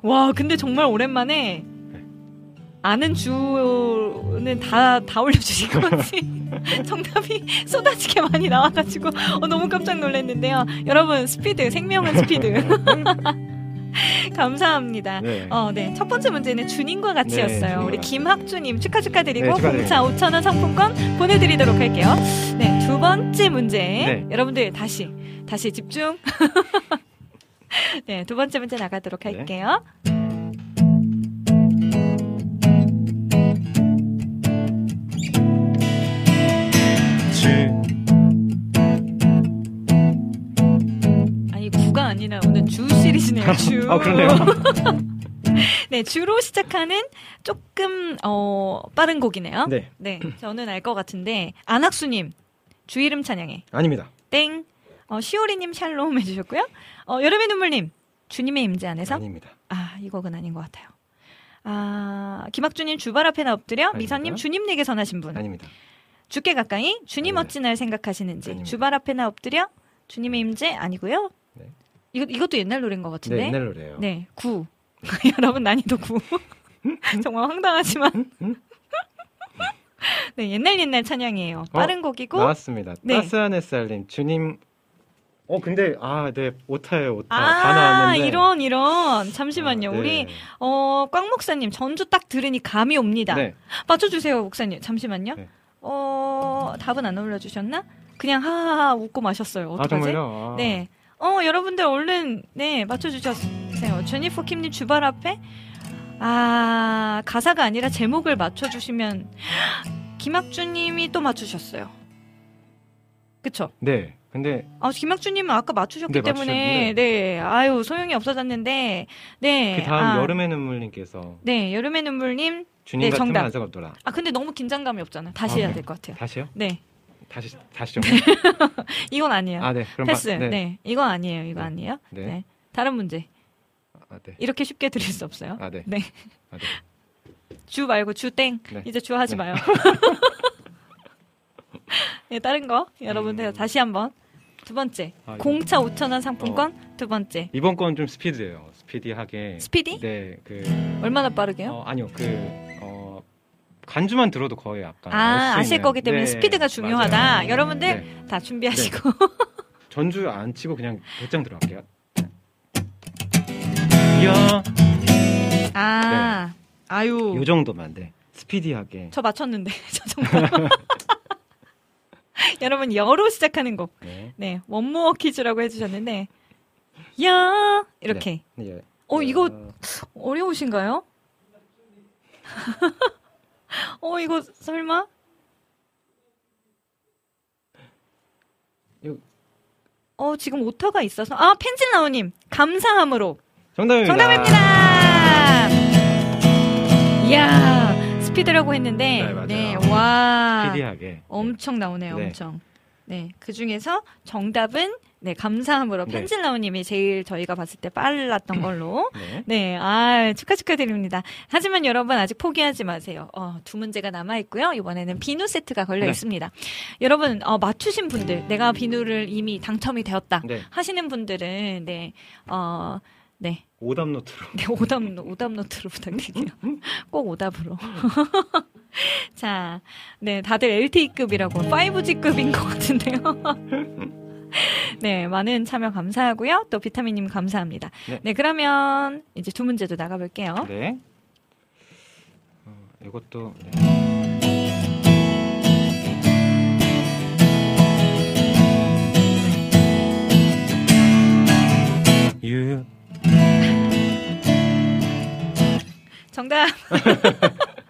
와, 근데 정말 오랜만에 아는 주는 다, 다 올려주신 건지 정답이 쏟아지게 많이 나와가지고 어, 너무 깜짝 놀랐는데요. 여러분, 스피드, 생명은 스피드. 감사합니다. 네. 어, 네. 첫 번째 문제는 주님과 같이였어요. 네, 우리. 김학주님 축하 축하드리고 네. 공차 5,000원 상품권 보내드리도록 할게요. 네, 두 번째 문제. 네. 여러분들 다시, 다시 집중. 네, 두 번째 문제 나가도록 네. 할게요. 아니, 아니라 오늘 주 시리즈네요, 주. 아, 그러네요. 네, 주로 시작하는 조금, 어, 빠른 곡이네요. 네. 네, 저는 알 것 같은데, 안학수 님, 주 이름 찬양해. 아닙니다. 땡. 어, 시오리 님 샬롬 해 주셨고요. 어, 여름의 눈물 님, 주님의 임재 안에서. 아닙니다. 아, 이 곡은 아닌 것 같아요. 아, 김학주님 주발 앞에나 엎드려. 아닙니다. 미사님 주님 내게 선하신 분. 아닙니다. 죽게 가까이. 주님 네. 어찌 날 생각하시는지. 아닙니다. 주발 앞에나 엎드려. 주님의 임재 아니고요. 네. 이거 이것도 옛날 노래인 것 같은데. 네, 옛날 노래예요. 네, 구. 여러분 난이도 구. 정말 황당하지만. 네, 옛날 옛날 찬양이에요. 빠른 곡이고. 어, 나왔습니다. 네. 따스한 햇살님, 주님. 어, 근데 아, 네, 오타예요, 오타. 다 아, 나왔는데. 이런 이런. 잠시만요. 아, 네. 우리 어, 꽉 목사님 전주 딱 들으니 감이 옵니다. 네. 맞춰주세요, 목사님. 잠시만요. 네. 어, 답은 안 올려주셨나? 그냥 하하하 웃고 마셨어요. 아, 어떡하지? 아. 네. 어, 여러분들 얼른, 네, 맞춰주셨어요. 제니퍼 킴님 주발 앞에? 아, 가사가 아니라 제목을 맞춰주시면, 김학주님이 또 맞추셨어요. 그쵸? 네. 근데 아, 김학주님은 아까 맞추셨기 네, 때문에. 네, 아유, 소용이 없어졌는데, 네. 그 다음 아, 여름의 눈물님께서 네, 여름의 눈물님. 주님 네, 같은 정답. 없더라. 아, 근데 너무 긴장감이 없잖아요. 다시 아, 해야 네. 될것 같아요. 다시요? 네. 다시 다시 좀. 이건 아니에요. 아, 네. 그럼 패스. 바- 네. 네. 이건 아니에요. 이거 네. 아니에요. 네. 네. 다른 문제. 아, 네. 이렇게 쉽게 드릴 수 없어요. 아, 네. 네. 아, 네. 주 말고 주 땡. 네. 이제 주 하지 네. 마요. 네, 다른 거 여러분들 다시 한번 두 번째 음. 아, 공차 5천 원 상품권 두 번째 이번 건 좀 스피드예요. 스피디하게. 스피디? 네. 그 얼마나 빠르게요? 어, 아니요. 그 어, 간주만 들어도 거의 약간 아 아실 거기 때문에 네, 스피드가 중요하다. 맞아요. 여러분들 네. 다 준비하시고 전주 안 치고 그냥 대장 들어갈게요. 이야. 아 아유 요 정도만 돼. 스피디하게. 저 맞췄는데 저 정도. 여러분 여로 시작하는 곡. 네. 네 원모어 퀴즈라고 해 주셨는데 야 이렇게. 네. 어 이거 어려우신가요? 어 이거 설마? 어 지금 오타가 있어서 아 펜질나우님 감사함으로 정답입니다. 정답입니다. 이야 스피드라고 했는데 네, 맞아요. 와 스피디하게. 엄청 나오네요 네. 엄청 네 그 중에서 정답은 네 감사함으로 네. 펜질나우님이 제일 저희가 봤을 때 빨랐던 걸로 네. 네, 아, 축하 축하드립니다. 하지만 여러분 아직 포기하지 마세요. 어, 두 문제가 남아 있고요. 이번에는 비누 세트가 걸려 네. 있습니다. 여러분 어, 맞추신 분들, 내가 비누를 이미 당첨이 되었다 네. 하시는 분들은 네, 어, 네, 오답 노트로. 네 오답 오답 노트로 부탁드릴게요. 꼭 오답으로. 자, 네, 다들 LTE급이라고 5G급인 것 같은데요. 네, 많은 참여 감사하고요. 또 비타민님 감사합니다. 네. 네, 그러면 이제 두 문제도 나가볼게요. 네. 어, 이것도 네. 유. 정답.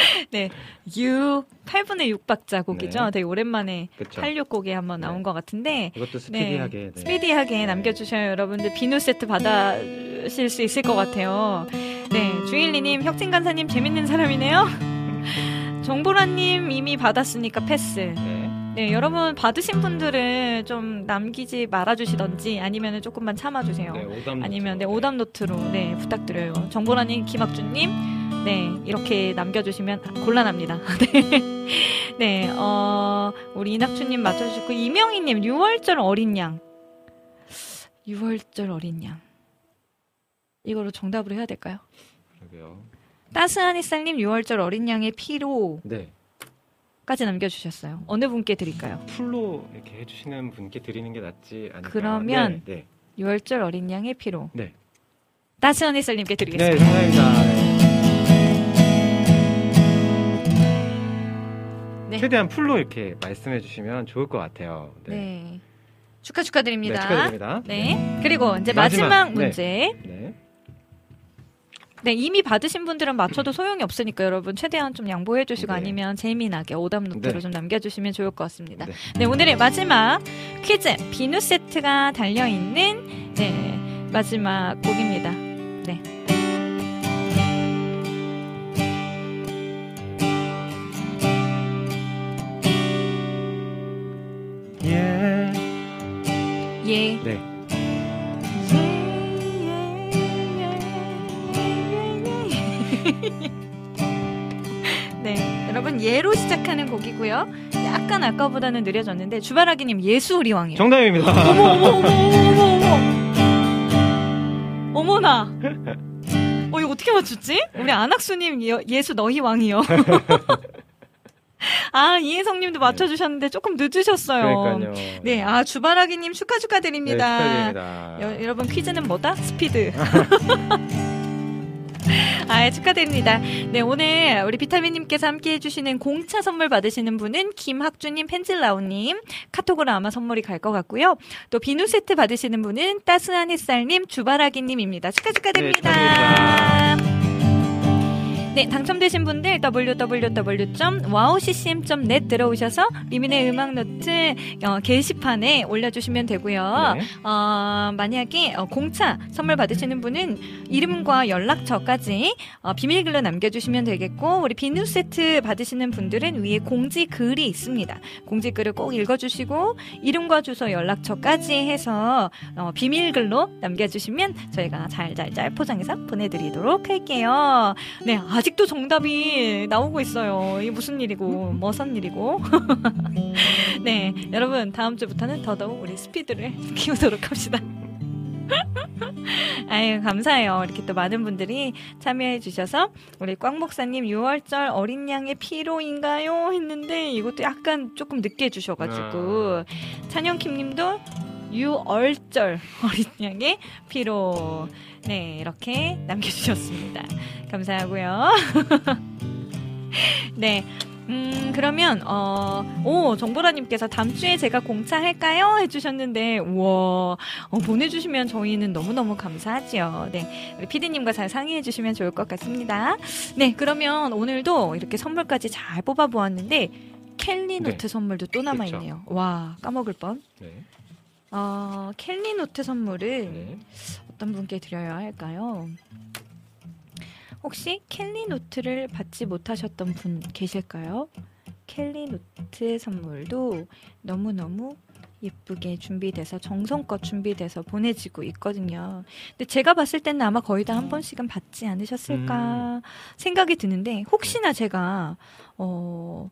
네, U 8분의 6박자 곡이죠. 네. 되게 오랜만에 그쵸. 86곡에 한번 나온 네. 것 같은데. 이것도 네, 스피디하게. 네. 스피디하게 남겨주셔야 여러분들 비누 세트 받으실 수 있을 것 같아요. 네, 주일리님, 혁진 간사님 재밌는 사람이네요. 정보라님 이미 받았으니까 패스. 네. 네, 여러분 받으신 분들은 좀 남기지 말아주시던지 아니면 조금만 참아주세요. 네, 아니면 네. 오답 노트로 네 부탁드려요. 정보라님, 김학준님, 네 이렇게 남겨주시면 곤란합니다. 네, 네, 어 우리 이낙주님 맞춰주시고 이명희님 6월절 어린 양, 6월절 어린 양 이거로 정답으로 해야 될까요? 그러게요. 따스한 햇살님 6월절 어린 양의 피로까지 네. 남겨주셨어요. 어느 분께 드릴까요? 풀로 이렇게 해주시는 분께 드리는 게 낫지 않을까요? 그러면 네, 6월절 어린 양의 피로. 네. 따스한 햇살님께 네, 드리겠습니다. 네 감사합니다. 네. 최대한 풀로 이렇게 말씀해 주시면 좋을 것 같아요. 네. 네, 축하 축하드립니다. 네, 축하드립니다. 네. 그리고 이제 마지막, 마지막, 네. 문제. 네. 네, 이미 받으신 분들은 맞춰도 소용이 없으니까 여러분 최대한 좀 양보해 주시고 네. 아니면 재미나게 오답 노트로 네. 좀 남겨주시면 좋을 것 같습니다. 네. 네, 오늘의 마지막 퀴즈 비누 세트가 달려 있는 네 마지막 곡입니다. 네. 예. 네. 네, 여러분 예로 시작하는 곡이고요. 약간 아까보다는 느려졌는데 주바라기님 예수 우리 왕이요. 정답입니다. 어머 어머 어머 어머 어머 어머 어머나. 어 이거 어떻게 맞췄지? 우리 안학수님 예- 예수 너희 왕이요. 아 이혜성님도 맞춰주셨는데 조금 늦으셨어요. 그러니까요. 네, 아 주바라기님 축하 네, 축하드립니다. 축하드립니다. 여, 여러분 퀴즈는 뭐다? 스피드. 아, 축하드립니다. 네, 오늘 우리 비타민님께서 함께 해주시는 공차 선물 받으시는 분은 김학주님, 펜질라우님, 카톡으로 아마 선물이 갈 것 같고요. 또 비누 세트 받으시는 분은 따스한 햇살님, 주바라기님입니다. 축하 축하드립니다. 축하드립니다. 네, 당첨되신 분들 www.wowccm.net 들어오셔서 리민의 음악 노트 어, 게시판에 올려주시면 되고요. 네. 어, 만약에 어, 공차 선물 받으시는 분은 이름과 연락처까지 어, 비밀글로 남겨주시면 되겠고 우리 비누 세트 받으시는 분들은 위에 공지 글이 있습니다. 공지 글을 꼭 읽어주시고 이름과 주소 연락처까지 해서 어, 비밀글로 남겨주시면 저희가 잘잘잘 포장해서 보내드리도록 할게요. 네, 아 직도 정답이 나오고 있어요. 이게 무슨 일이고, 무슨 일이고. 네, 여러분, 다음 주부터는 더더욱 우리 스피드를 키우도록 합시다. 아유, 감사해요. 이렇게 또 많은 분들이 참여해 주셔서, 우리 꽝 목사님 6월절 어린 양의 피로인가요? 했는데, 이것도 약간 조금 늦게 해주셔가지고, 찬영킴 님도 6월절 어린 양의 피로. 네, 이렇게 남겨주셨습니다. 감사하고요. 네. 음, 그러면, 어, 오, 정보라님께서 다음 주에 제가 공차할까요? 해주셨는데, 우와, 어, 보내주시면 저희는 너무너무 감사하지요. 네. 우리 피디님과 잘 상의해주시면 좋을 것 같습니다. 네, 그러면 오늘도 이렇게 선물까지 잘 뽑아보았는데, 켈리노트 선물도 또 남아있네요. 와, 까먹을 뻔. 네. 어, 켈리 노트 선물을 네. 어떤 분께 드려야 할까요? 혹시 켈리 노트를 받지 못하셨던 분 계실까요? 켈리 노트 선물도 너무너무 예쁘게 준비돼서 정성껏 준비돼서 보내지고 있거든요. 근데 제가 봤을 때는 아마 거의 다 한 번씩은 받지 않으셨을까 생각이 드는데 혹시나 제가 어뭐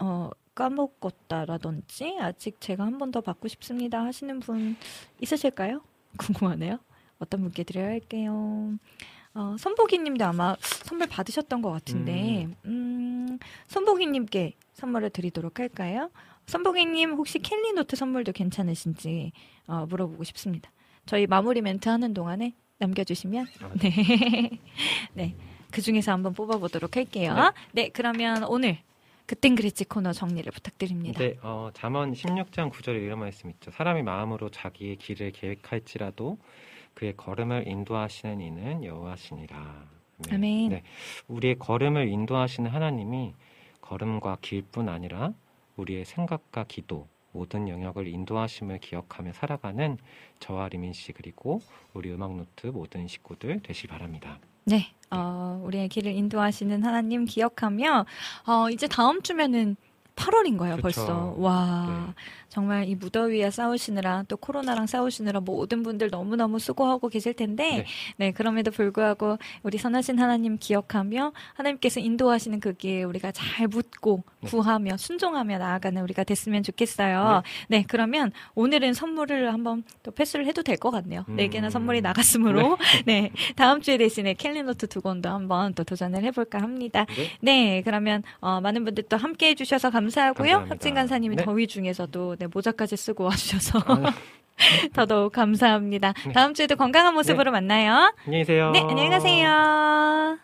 어, 까먹었다라든지 아직 제가 한 번 더 받고 싶습니다 하시는 분 있으실까요? 궁금하네요. 어떤 분께 드려야 할게요. 어, 선보기님도 아마 선물 받으셨던 것 같은데, 음, 선보기님께 선물을 드리도록 할까요? 선보기님 혹시 캘리노트 선물도 괜찮으신지 어, 물어보고 싶습니다. 저희 마무리 멘트 하는 동안에 남겨주시면 아, 네, 네, 그 중에서 한번 뽑아보도록 할게요. 네, 그러면 오늘 그땐 그랬지 코너 정리를 부탁드립니다. 네, 어, 잠언 16장 9절에 이런 말씀 있죠. 사람이 마음으로 자기의 길을 계획할지라도 그의 걸음을 인도하시는 이는 여호와시니라. 아멘. 네, 우리의 걸음을 인도하시는 하나님이 걸음과 길뿐 아니라 우리의 생각과 기도 모든 영역을 인도하심을 기억하며 살아가는 저와 리민 씨 그리고 우리 음악 노트 모든 식구들 되실 바랍니다. 네, 어, 우리의 길을 인도하시는 하나님 기억하며 어, 이제 다음 주면은 8월인 거예요, 그쵸. 벌써. 와. 네. 정말 이 무더위와 싸우시느라 또 코로나랑 싸우시느라 모든 분들 너무너무 수고하고 계실 텐데, 네. 그럼에도 불구하고 우리 선하신 하나님 기억하며 하나님께서 인도하시는 그 길 우리가 잘 묻고 네. 구하며 순종하며 나아가는 우리가 됐으면 좋겠어요. 네, 그러면 오늘은 선물을 한번 또 패스를 해도 될 것 같네요. 네 음. 개나 선물이 나갔으므로, 네. 다음 주에 대신에 캘린노트 두 권도 한번 또 도전을 해볼까 합니다. 네. 네, 그러면 어, 많은 분들 또 함께 해 주셔서 감사하고요. 혁진 간사님이 네. 더위 중에서도 네, 모자까지 쓰고 와주셔서 아, 더더욱 감사합니다. 네. 다음 주에도 건강한 모습으로 만나요. 안녕히 계세요. 네, 안녕히 가세요.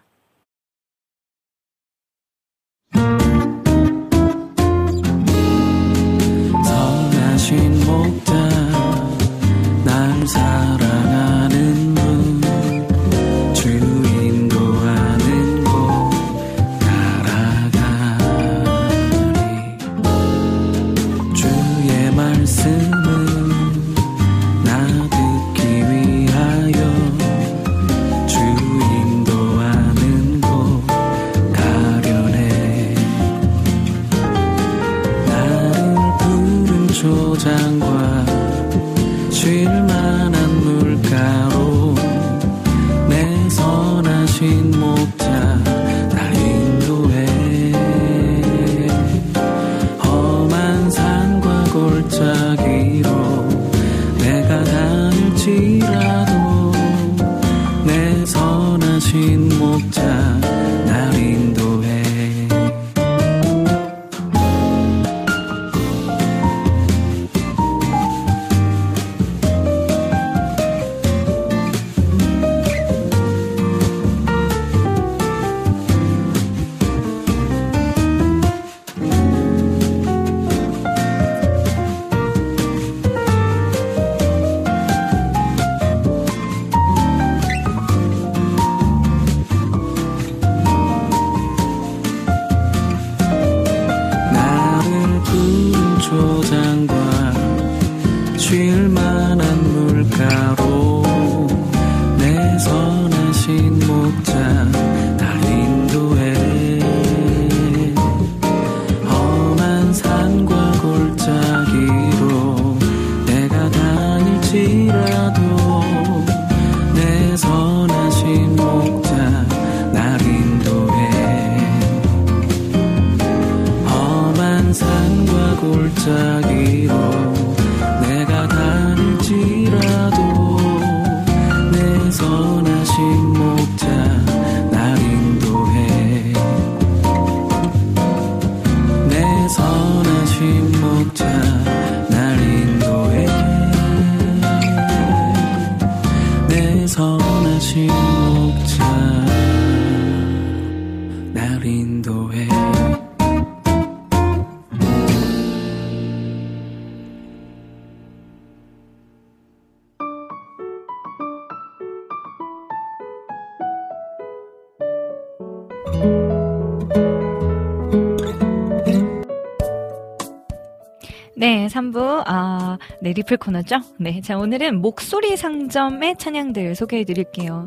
3부, 아, 네, 리플 코너죠? 네, 자, 오늘은 목소리 상점의 찬양들 소개해 드릴게요.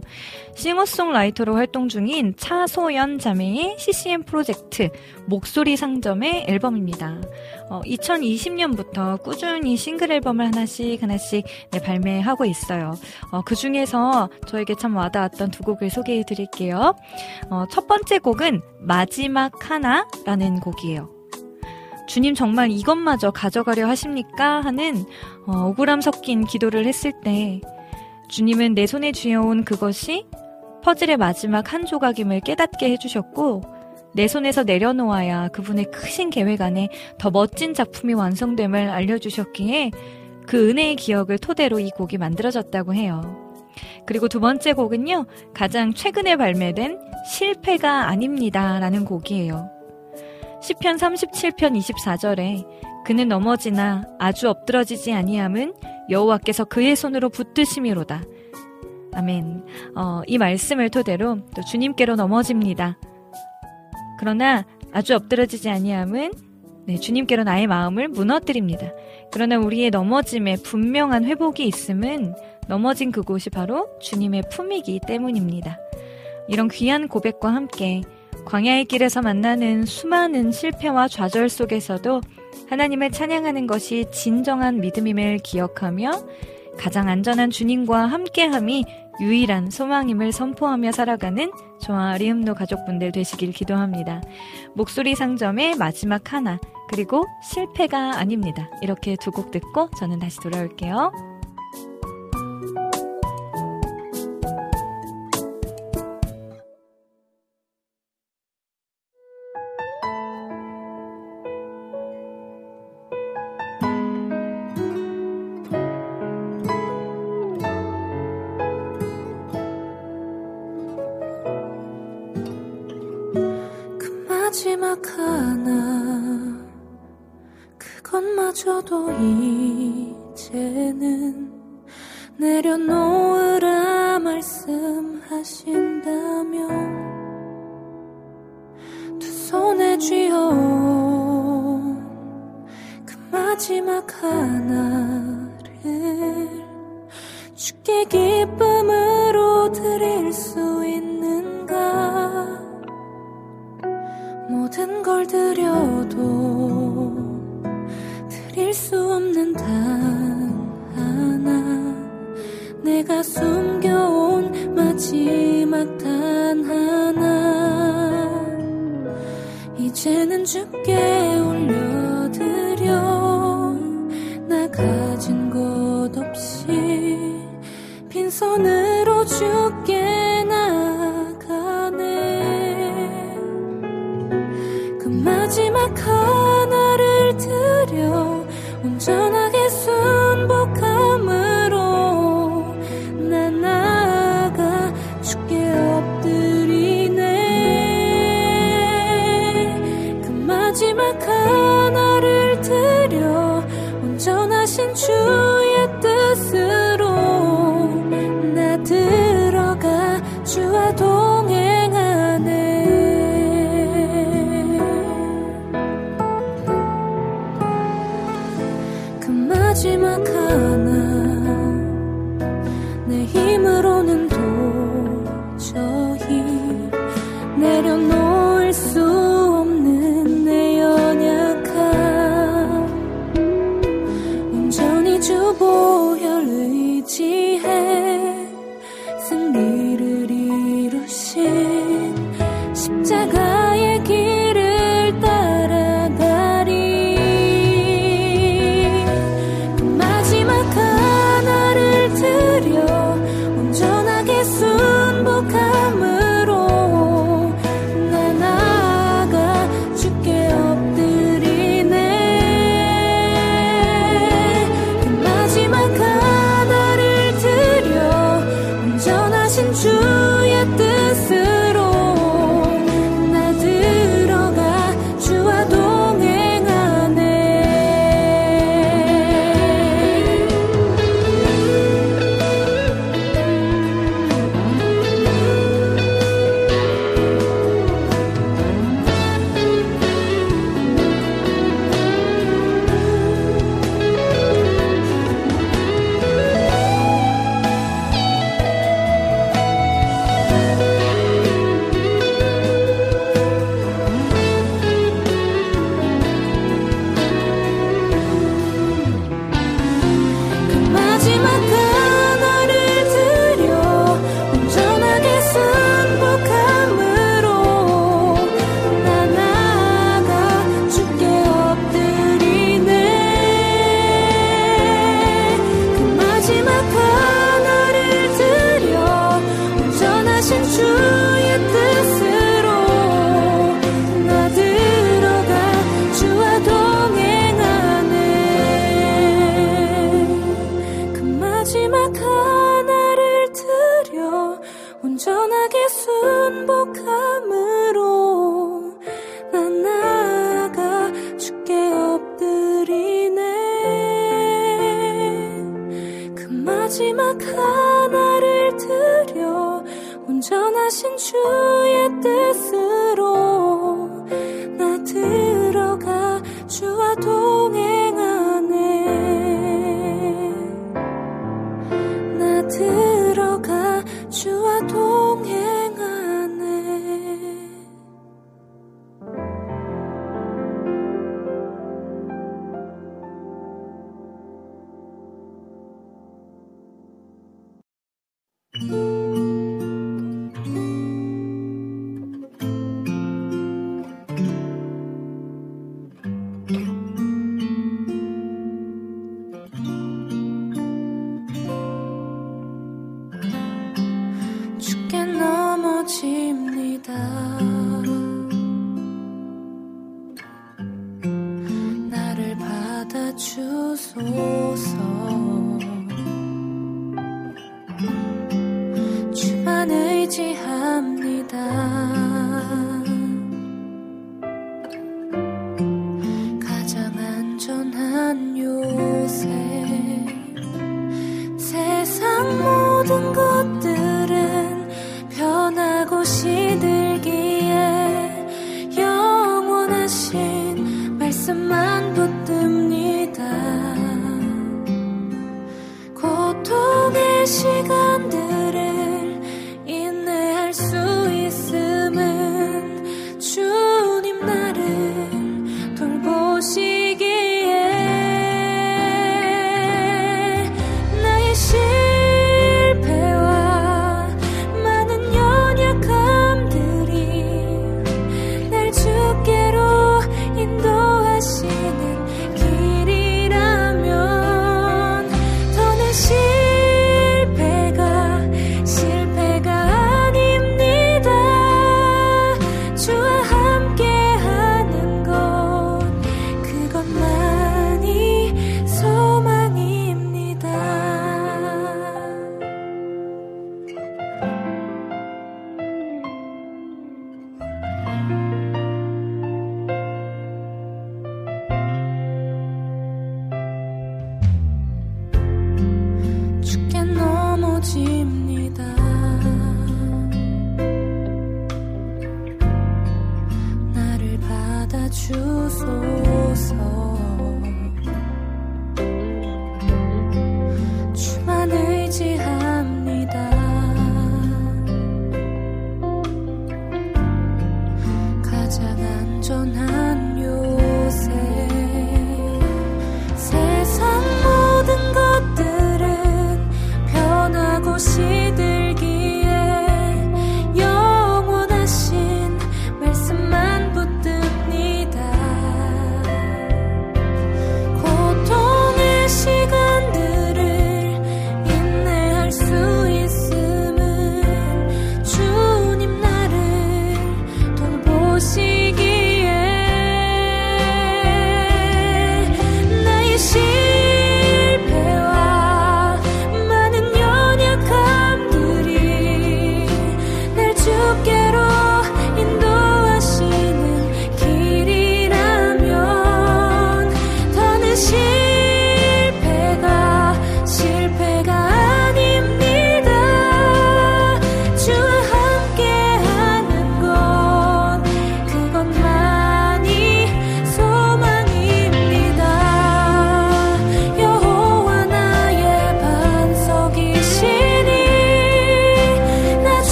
싱어송라이터로 활동 중인 차소연 자매의 CCM 프로젝트 목소리 상점의 앨범입니다. 어, 2020년부터 꾸준히 싱글 앨범을 하나씩 하나씩 네, 발매하고 있어요. 어, 그 중에서 저에게 참 와닿았던 두 곡을 소개해 드릴게요. 어, 첫 번째 곡은 마지막 하나라는 곡이에요. 주님 정말 이것마저 가져가려 하십니까? 하는 어, 억울함 섞인 기도를 했을 때 주님은 내 손에 쥐어온 그것이 퍼즐의 마지막 한 조각임을 깨닫게 해주셨고 내 손에서 내려놓아야 그분의 크신 계획 안에 더 멋진 작품이 완성됨을 알려주셨기에 그 은혜의 기억을 토대로 이 곡이 만들어졌다고 해요. 그리고 두 번째 곡은요, 가장 최근에 발매된 실패가 아닙니다. 라는 곡이에요. 시편 37편 24절에 그는 넘어지나 아주 엎드러지지 아니함은 여호와께서 그의 손으로 붙드심이로다. 아멘. 어, 이 말씀을 토대로 또 주님께로 넘어집니다. 그러나 아주 엎드러지지 아니함은 네, 주님께로 나의 마음을 무너뜨립니다. 그러나 우리의 넘어짐에 분명한 회복이 있음은 넘어진 그곳이 바로 주님의 품이기 때문입니다. 이런 귀한 고백과 함께 광야의 길에서 만나는 수많은 실패와 좌절 속에서도 하나님을 찬양하는 것이 진정한 믿음임을 기억하며 가장 안전한 주님과 함께함이 유일한 소망임을 선포하며 살아가는 저와 리음노 가족분들 되시길 기도합니다. 목소리 상점의 마지막 하나, 그리고 실패가 아닙니다. 이렇게 두 곡 듣고 저는 다시 돌아올게요. 그것마저도 이제는 내려놓으라 말씀하신다면 두 손에 쥐어온 그 마지막 하나를 주께 기쁨으로 드릴 수 있는가? 모든 걸 드려도 드릴 수 없는 단 하나. 내가 숨겨온 마지막 단 하나. 이제는 주께 올려드려. 나 가진 것 없이 빈손으로 주께 나가네. 그 마지막 하나를 드려 온전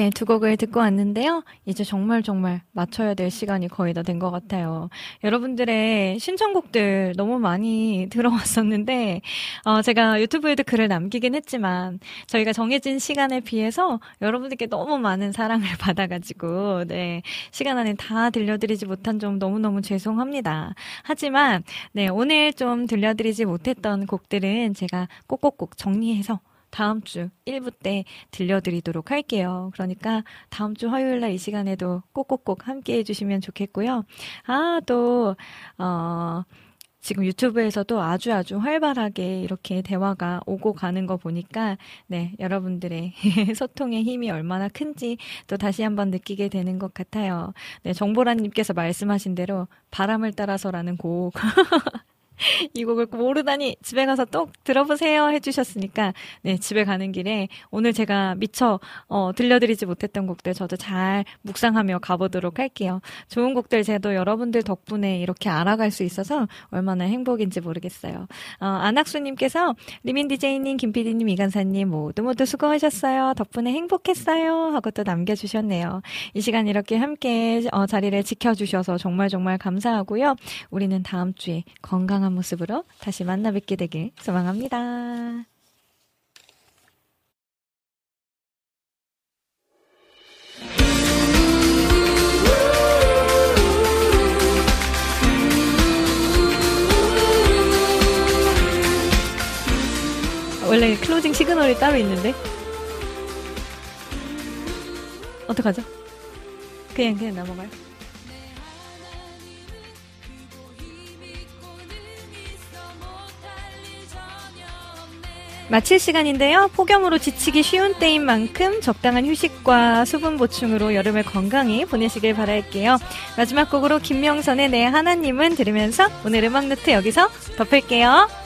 이렇게 두 곡을 듣고 왔는데요. 이제 정말 정말 맞춰야 될 시간이 거의 다 된 것 같아요. 여러분들의 신청곡들 너무 많이 들어왔었는데, 어, 제가 유튜브에도 글을 남기긴 했지만, 저희가 정해진 시간에 비해서 여러분들께 너무 많은 사랑을 받아가지고, 네, 시간 안에 다 들려드리지 못한 점 너무너무 죄송합니다. 하지만, 네, 오늘 좀 들려드리지 못했던 곡들은 제가 꼭꼭꼭 정리해서 다음 주 1부 때 들려드리도록 할게요. 그러니까 다음 주 화요일 날 이 시간에도 꼭꼭꼭 함께 해주시면 좋겠고요. 아, 또, 어, 지금 유튜브에서도 아주 아주 활발하게 이렇게 대화가 오고 가는 거 보니까, 네, 여러분들의 소통의 힘이 얼마나 큰지 또 다시 한번 느끼게 되는 것 같아요. 네, 정보라님께서 말씀하신 대로 바람을 따라서라는 곡. 이 곡을 모르다니 집에 가서 또 들어보세요 해주셨으니까 네 집에 가는 길에 오늘 제가 미처 어, 들려드리지 못했던 곡들 저도 잘 묵상하며 가보도록 할게요. 좋은 곡들 제도 여러분들 덕분에 이렇게 알아갈 수 있어서 얼마나 행복인지 모르겠어요. 어, 안학수님께서 리민 디제이님, 김PD님, 이간사님 모두 모두 수고하셨어요. 덕분에 행복했어요. 하고 또 남겨주셨네요. 이 시간 이렇게 함께 어, 자리를 지켜주셔서 정말 정말 감사하고요. 우리는 다음 주에 건강한 모습으로 다시 만나 뵙게 되길 소망합니다. 원래 closing 시그널이 따로 있는데 어떡하죠? 그냥 그냥 넘어가요. 마칠 시간인데요. 폭염으로 지치기 쉬운 때인 만큼 적당한 휴식과 수분 보충으로 여름을 건강히 보내시길 바랄게요. 마지막 곡으로 김명선의 내 하나님은 들으면서 오늘 음악 노트 여기서 덮을게요.